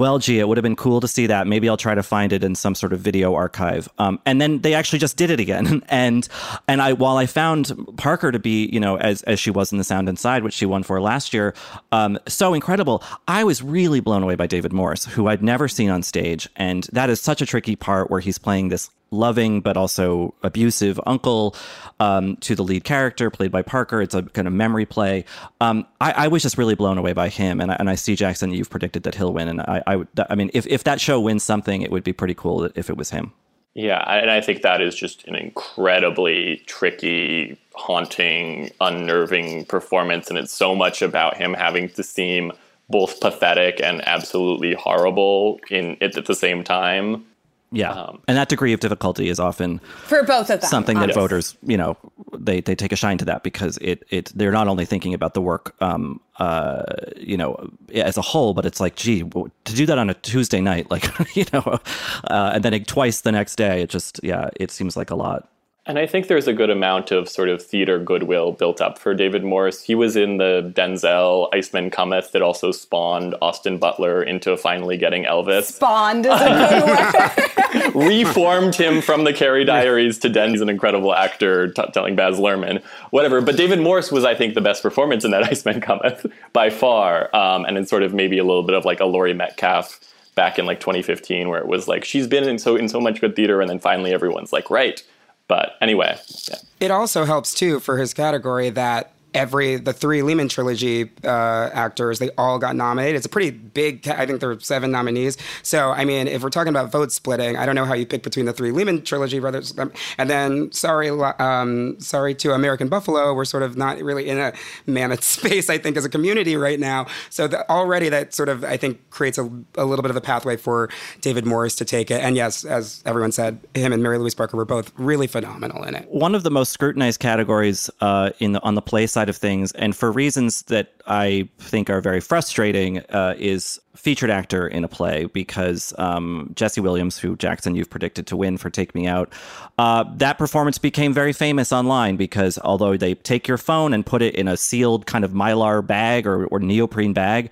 S5: Well, gee, it would have been cool to see that. Maybe I'll try to find it in some sort of video archive. Um, and then they actually just did it again. <laughs> And and I while I found Parker to be, you know, as as she was in The Sound Inside, which she won for last year, um, so incredible, I was really blown away by David Morse, who I'd never seen on stage. And that is such a tricky part where he's playing this loving but also abusive uncle um, to the lead character played by Parker. It's a kind of memory play. Um, I, I was just really blown away by him, and I, and I see Jackson. You've predicted that he'll win, and I, I, I mean, if if that show wins something, it would be pretty cool if it was him.
S6: Yeah, and I think that is just an incredibly tricky, haunting, unnerving performance, and it's so much about him having to seem both pathetic and absolutely horrible in at the same time.
S5: Yeah, and that degree of difficulty is often
S8: for both of them,
S5: something that
S8: obviously.
S5: voters, you know, they they take a shine to that because it it they're not only thinking about the work, um, uh, you know, as a whole, but it's like, gee, to do that on a Tuesday night, like <laughs> you know, uh, and then it, twice the next day, it just yeah, it seems like a lot.
S6: And I think there's a good amount of sort of theater goodwill built up for David Morse. He was in the Denzel Iceman Cometh that also spawned Austin Butler into finally getting Elvis.
S8: Spawned is a <laughs> good word.
S6: reformed him from the Carrie Diaries to Den. He's an incredible actor, t- telling Baz Luhrmann, whatever. But David Morse was, I think, the best performance in that <laughs> Iceman Cometh by far. Um, and in sort of maybe a little bit of like a Laurie Metcalf back in like 2015, where it was like she's been in so in so much good theater, and then finally everyone's like, right. But anyway, yeah.
S3: It also helps too for his category that every the three Lehman trilogy uh, actors they all got nominated. It's a pretty big. I think there were seven nominees. So I mean, if we're talking about vote splitting, I don't know how you pick between the three Lehman trilogy brothers. um, And then sorry, um, sorry to American Buffalo, we're sort of not really in a Mamet <laughs> space. I think as a community right now. So the, already that sort of I think creates a, a little bit of a pathway for David Morse to take it. And yes, as everyone said, him and Mary Louise Parker were both really phenomenal in it.
S5: one of the most scrutinized categories uh, in the on the play side of things, and for reasons that I think are very frustrating, uh, is featured actor in a play because um, Jesse Williams, who Jackson you've predicted to win for Take Me Out, uh, that performance became very famous online because although they take your phone and put it in a sealed kind of mylar bag or, or neoprene bag,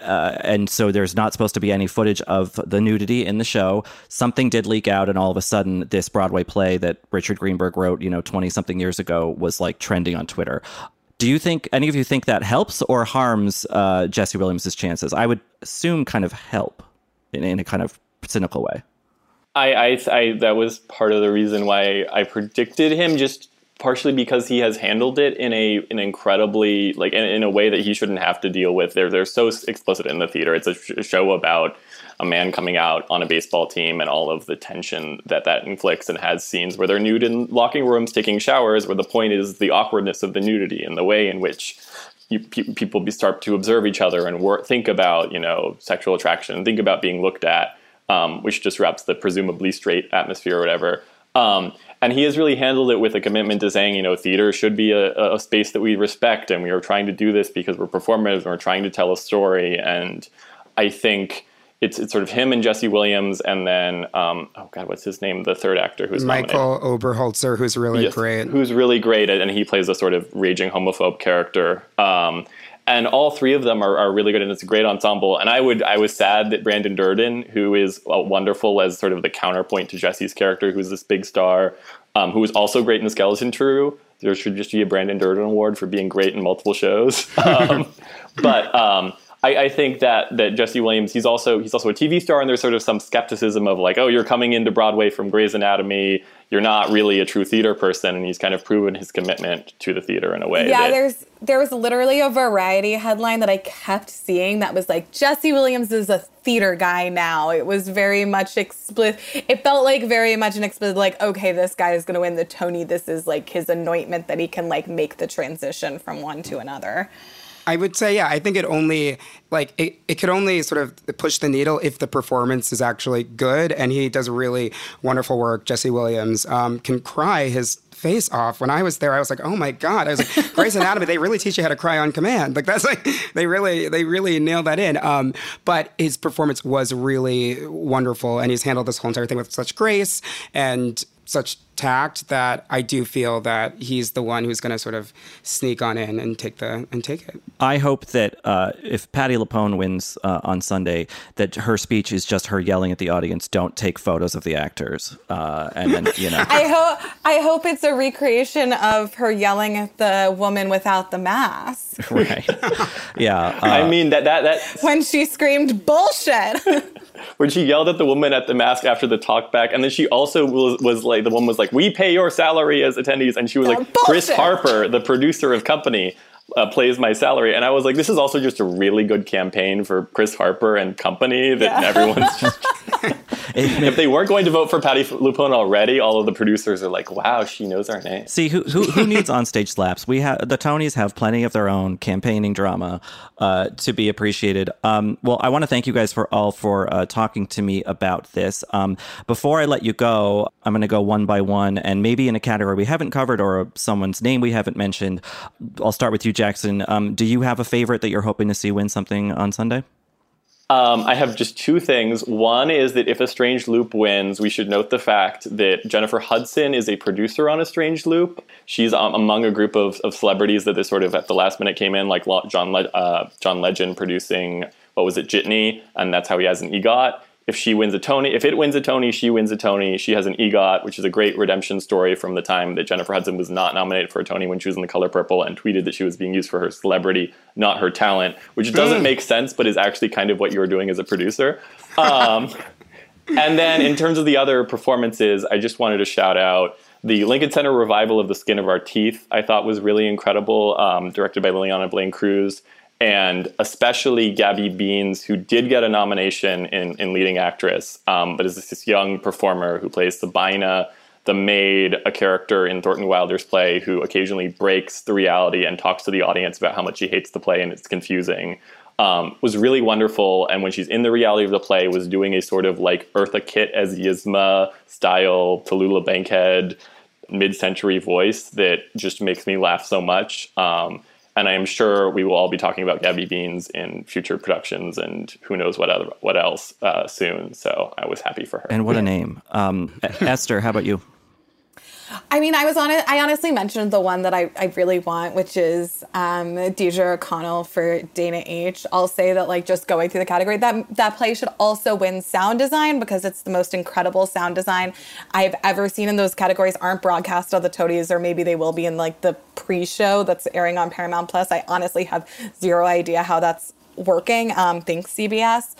S5: uh, and so there's not supposed to be any footage of the nudity in the show. Something did leak out, and all of a sudden, this Broadway play that Richard Greenberg wrote, you know, 20 something years ago was like trending on Twitter. Do you think any of you think that helps or harms uh, Jesse Williams' chances? I would assume kind of help in, in a kind of cynical way.
S6: I, I, I, that was part of the reason why I predicted him, just partially because he has handled it in a an incredibly like in, in a way that he shouldn't have to deal with. They're they're so explicit in the theater. It's a, sh- a show about a man coming out on a baseball team and all of the tension that that inflicts, and has scenes where they're nude in locking rooms, taking showers, where the point is the awkwardness of the nudity and the way in which you, pe- people start to observe each other and wor- think about you know sexual attraction, think about being looked at, um, which disrupts the presumably straight atmosphere or whatever. Um, and he has really handled it with a commitment to saying, you know, theater should be a, a space that we respect, and we are trying to do this because we're performers and we're trying to tell a story. And I think it's it's sort of him and Jesse Williams, and then um, oh god, what's his name? The third actor who's
S3: Michael
S6: nominated.
S3: Oberholtzer, who's really
S6: Yes,
S3: great.
S6: Who's really great, and he plays a sort of raging homophobe character. Um, and all three of them are, are really good, and it's a great ensemble. And I would I was sad that Brandon Dirden, who is uh, wonderful as sort of the counterpoint to Jesse's character, who's this big star, um, who was also great in The Skeleton Crew. There should just be a Brandon Dirden award for being great in multiple shows. <laughs> Um, but um, I, I think that that Jesse Williams, he's also he's also a TV star, and there's sort of some skepticism of like, oh, you're coming into Broadway from Grey's Anatomy, you're not really a true theater person, and he's kind of proven his commitment to the theater in a way.
S8: Yeah,
S6: that,
S8: there's there was literally a variety headline that I kept seeing that was like Jesse Williams is a theater guy now. It was very much explicit. It felt like very much an explicit like okay, this guy is going to win the Tony. This is like his anointment that he can like make the transition from one to another.
S3: I would say, yeah, I think it only like it, it could only sort of push the needle if the performance is actually good and he does really wonderful work. Jesse Williams um, can cry his face off. When I was there, I was like, oh my God. I was like, <laughs> Grey's Anatomy, they really teach you how to cry on command. Like that's like they really they really nailed that in. Um, but his performance was really wonderful and he's handled this whole entire thing with such grace and such tact that I do feel that he's the one who's going to sort of sneak on in and take the and take it.
S5: I hope that uh, if Patti LuPone wins uh, on Sunday, that her speech is just her yelling at the audience, "Don't take photos of the actors," uh, and then you know. <laughs>
S8: I hope I hope it's a recreation of her yelling at the woman without the mask <laughs>
S5: right. Yeah. <laughs>
S6: I
S5: uh,
S6: mean that that that
S8: when she screamed bullshit.
S6: when she yelled at the woman at the mask after the talkback, and then she also was, was like, the woman was like, "We pay your salary as attendees," and she was like, "Chris. Harper, the producer of Company." Uh, plays my salary, and I was like, "This is also just a really good campaign for Chris Harper and company." That
S8: Yeah.
S6: everyone's just <laughs> <laughs> if they weren't going to vote for Patti LuPone already, all of the producers are like, "Wow, she knows our name."
S5: See who who, who needs <laughs> onstage slaps? We have the Tonys have plenty of their own campaigning drama uh, to be appreciated. Um, well, I want to thank you guys for all for uh, talking to me about this. Um, before I let you go, I'm going to go one by one, and maybe in a category we haven't covered or someone's name we haven't mentioned. I'll start with you, Jackson. Um, do you have a favorite that you're hoping to see win something on Sunday?
S6: Um, I have just two things. One is that if A Strange Loop wins, we should note the fact that Jennifer Hudson is a producer on A Strange Loop. She's um, among a group of, of celebrities that they sort of at the last minute came in, like John Le- uh, John Legend producing what was it, Jitney, and that's how he has an EGOT. If she wins a Tony, if it wins a Tony, she wins a Tony. She has an EGOT, which is a great redemption story from the time that Jennifer Hudson was not nominated for a Tony when she was in The Color Purple and tweeted that she was being used for her celebrity, not her talent, which doesn't make sense, but is actually kind of what you were doing as a producer. Um, <laughs> and then in terms of the other performances, I just wanted to shout out the Lincoln Center revival of The Skin of Our Teeth, I thought was really incredible, um, directed by Lileana Blain-Cruz, and especially Gabby Beans, who did get a nomination in, in leading actress, um, but is this young performer who plays Sabina, the maid, a character in Thornton Wilder's play who occasionally breaks the reality and talks to the audience about how much she hates the play and it's confusing um, was really wonderful. And when she's in the reality of the play, was doing a sort of like Eartha Kitt as Yzma style Tallulah Bankhead mid-century voice that just makes me laugh so much. Um, and I am sure we will all be talking about Gabby Beans in future productions and who knows what other what else uh, soon. So I was happy for her.
S5: And what a name, um, Esther. How about you?
S8: I mean, I was on it. I honestly mentioned the one that I, I really want, which is um, Deirdre O'Connell for Dana H. I'll say that, like, just going through the category, that that play should also win sound design because it's the most incredible sound design I've ever seen in those categories. Aren't broadcast on the Tonys, or maybe they will be in like the pre-show that's airing on Paramount Plus. I honestly have zero idea how that's working. Um, thanks CBS,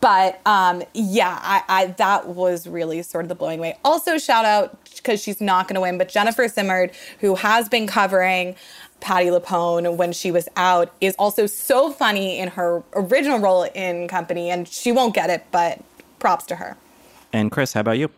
S8: but um, yeah, I, I that was really sort of the blowing away. Also, shout out because she's not going to win, but Jennifer Simard, who has been covering Patti LuPone when she was out, is also so funny in her original role in Company, and she won't get it, but props to her.
S5: And Chris, how about you?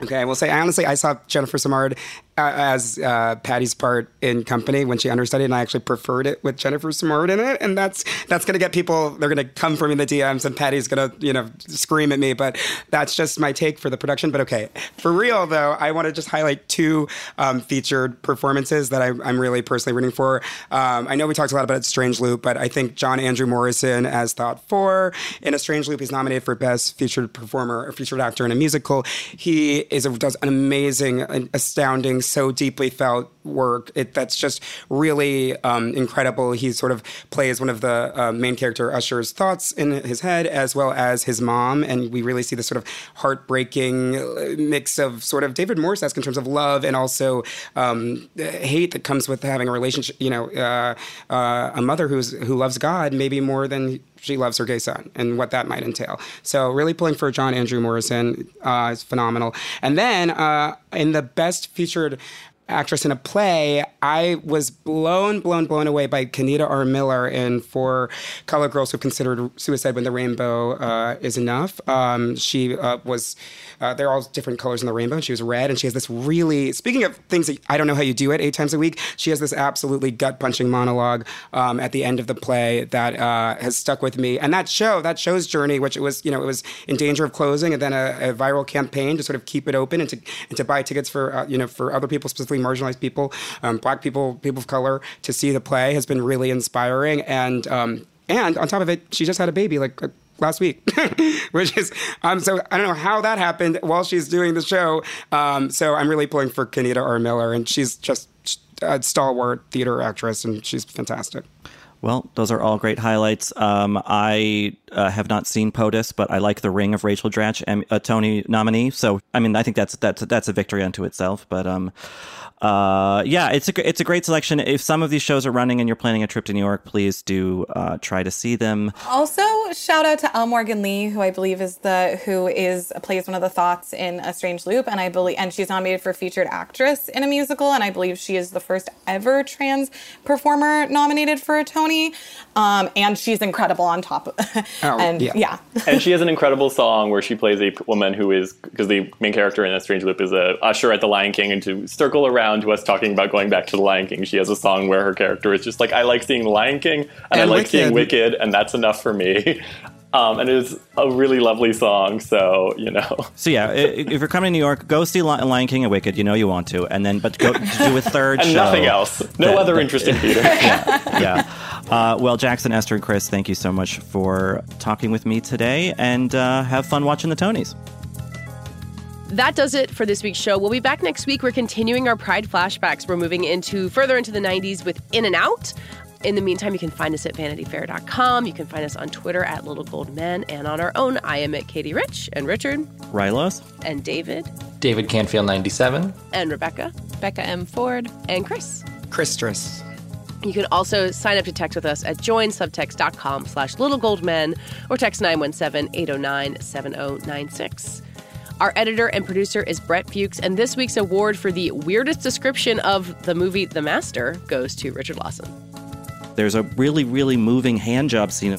S3: Okay, I will say, I honestly, I saw Jennifer Simard as uh, Patti's part in Company when she understudied, and I actually preferred it with Jennifer Simard in it. And that's that's going to get people. They're going to come for me in the DMs, and Patti's going to you know scream at me. But that's just my take for the production. But okay, for real though, I want to just highlight two um, featured performances that I, am really personally rooting for. Um, I know we talked a lot about Strange Loop, but I think John Andrew Morrison as Thought Four in A Strange Loop, he's nominated for Best Featured Performer or Featured Actor in a Musical. He is a, does an amazing, astounding so deeply felt work. It, that's just really um, incredible. He sort of plays one of the uh, main character Usher's thoughts in his head, as well as his mom, and we really see this sort of heartbreaking uh, mix of sort of David Morse esque in terms of love and also um, hate that comes with having a relationship. You know, uh, uh, a mother who's who loves God maybe more than she loves her gay son and what that might entail. So really pulling for John Andrew Morrison uh, is phenomenal. And then uh, in the best featured actress in a play, I was blown, blown, blown away by Kenita R. Miller in For Colored Girls Who Considered Suicide When the Rainbow uh, Is Enough. Um, she uh, was, uh, they're all different colors in the rainbow, and she was red, and she has this really, speaking of things that I don't know how you do it eight times a week, she has this absolutely gut punching monologue um, at the end of the play that uh, has stuck with me. And that show, that show's journey, which it was, you know, it was in danger of closing, and then a, a viral campaign to sort of keep it open and to, and to buy tickets for, uh, you know, for other people, specifically marginalized people, um, black people, people of color, to see the play has been really inspiring. And um, and on top of it, she just had a baby like uh, last week, <laughs> which is um, so I don't know how that happened while she's doing the show. Um, so I'm really pulling for Kenita R. Miller, and she's just a stalwart theater actress, and she's fantastic.
S5: Well, those are all great highlights. Um, I uh, have not seen POTUS, but I like the ring of Rachel Dratch, and a Tony nominee. So, I mean, I think that's that's that's a victory unto itself. But um, uh, yeah, it's a it's a great selection. If some of these shows are running and you're planning a trip to New York, please do uh, try to see them.
S8: Also, shout out to L. Morgan Lee, who I believe is the who is plays one of the thoughts in A Strange Loop, and I believe and she's nominated for featured actress in a musical, and I believe she is the first ever trans performer nominated for a Tony. Um, and she's incredible on top of
S3: oh, <laughs>
S8: and
S3: yeah.
S8: yeah.
S6: and she has an incredible song where she plays a woman who is because the main character in A Strange Loop is a usher at the Lion King, and to circle around to us talking about going back to the Lion King, she has a song where her character is just like, I like seeing the Lion King and, and I like Wicked. seeing Wicked, and that's enough for me. <laughs> Um, and it is a really lovely song. So you know. <laughs>
S5: So yeah, if you're coming to New York, go see Lion King and Wicked. You know you want to, and then but go do a third <laughs>
S6: and
S5: show.
S6: nothing else. No that, other that, interesting <laughs> theater.
S5: yeah. yeah. Uh, well, Jackson, Esther, and Chris, thank you so much for talking with me today, and uh, have fun watching the Tonys.
S1: That does it for this week's show. We'll be back next week. We're continuing our Pride flashbacks. We're moving into further into the 90s with In and Out. In the meantime, you can find us at vanityfair.com. You can find us on Twitter at Little Gold Men and on our own. I am at Katey Rich and Richard.
S5: Rylos.
S1: And David.
S2: David Canfield 97.
S1: And Rebecca.
S4: Becca M. Ford.
S1: And Chris.
S3: Christras.
S1: You can also sign up to text with us at joinsubtext.com slash littlegoldmen or text 917-809-7096. Our editor and producer is Brett Fuchs, and this week's award for the weirdest description of the movie The Master goes to Richard Lawson.
S5: There's a really, really moving hand job scene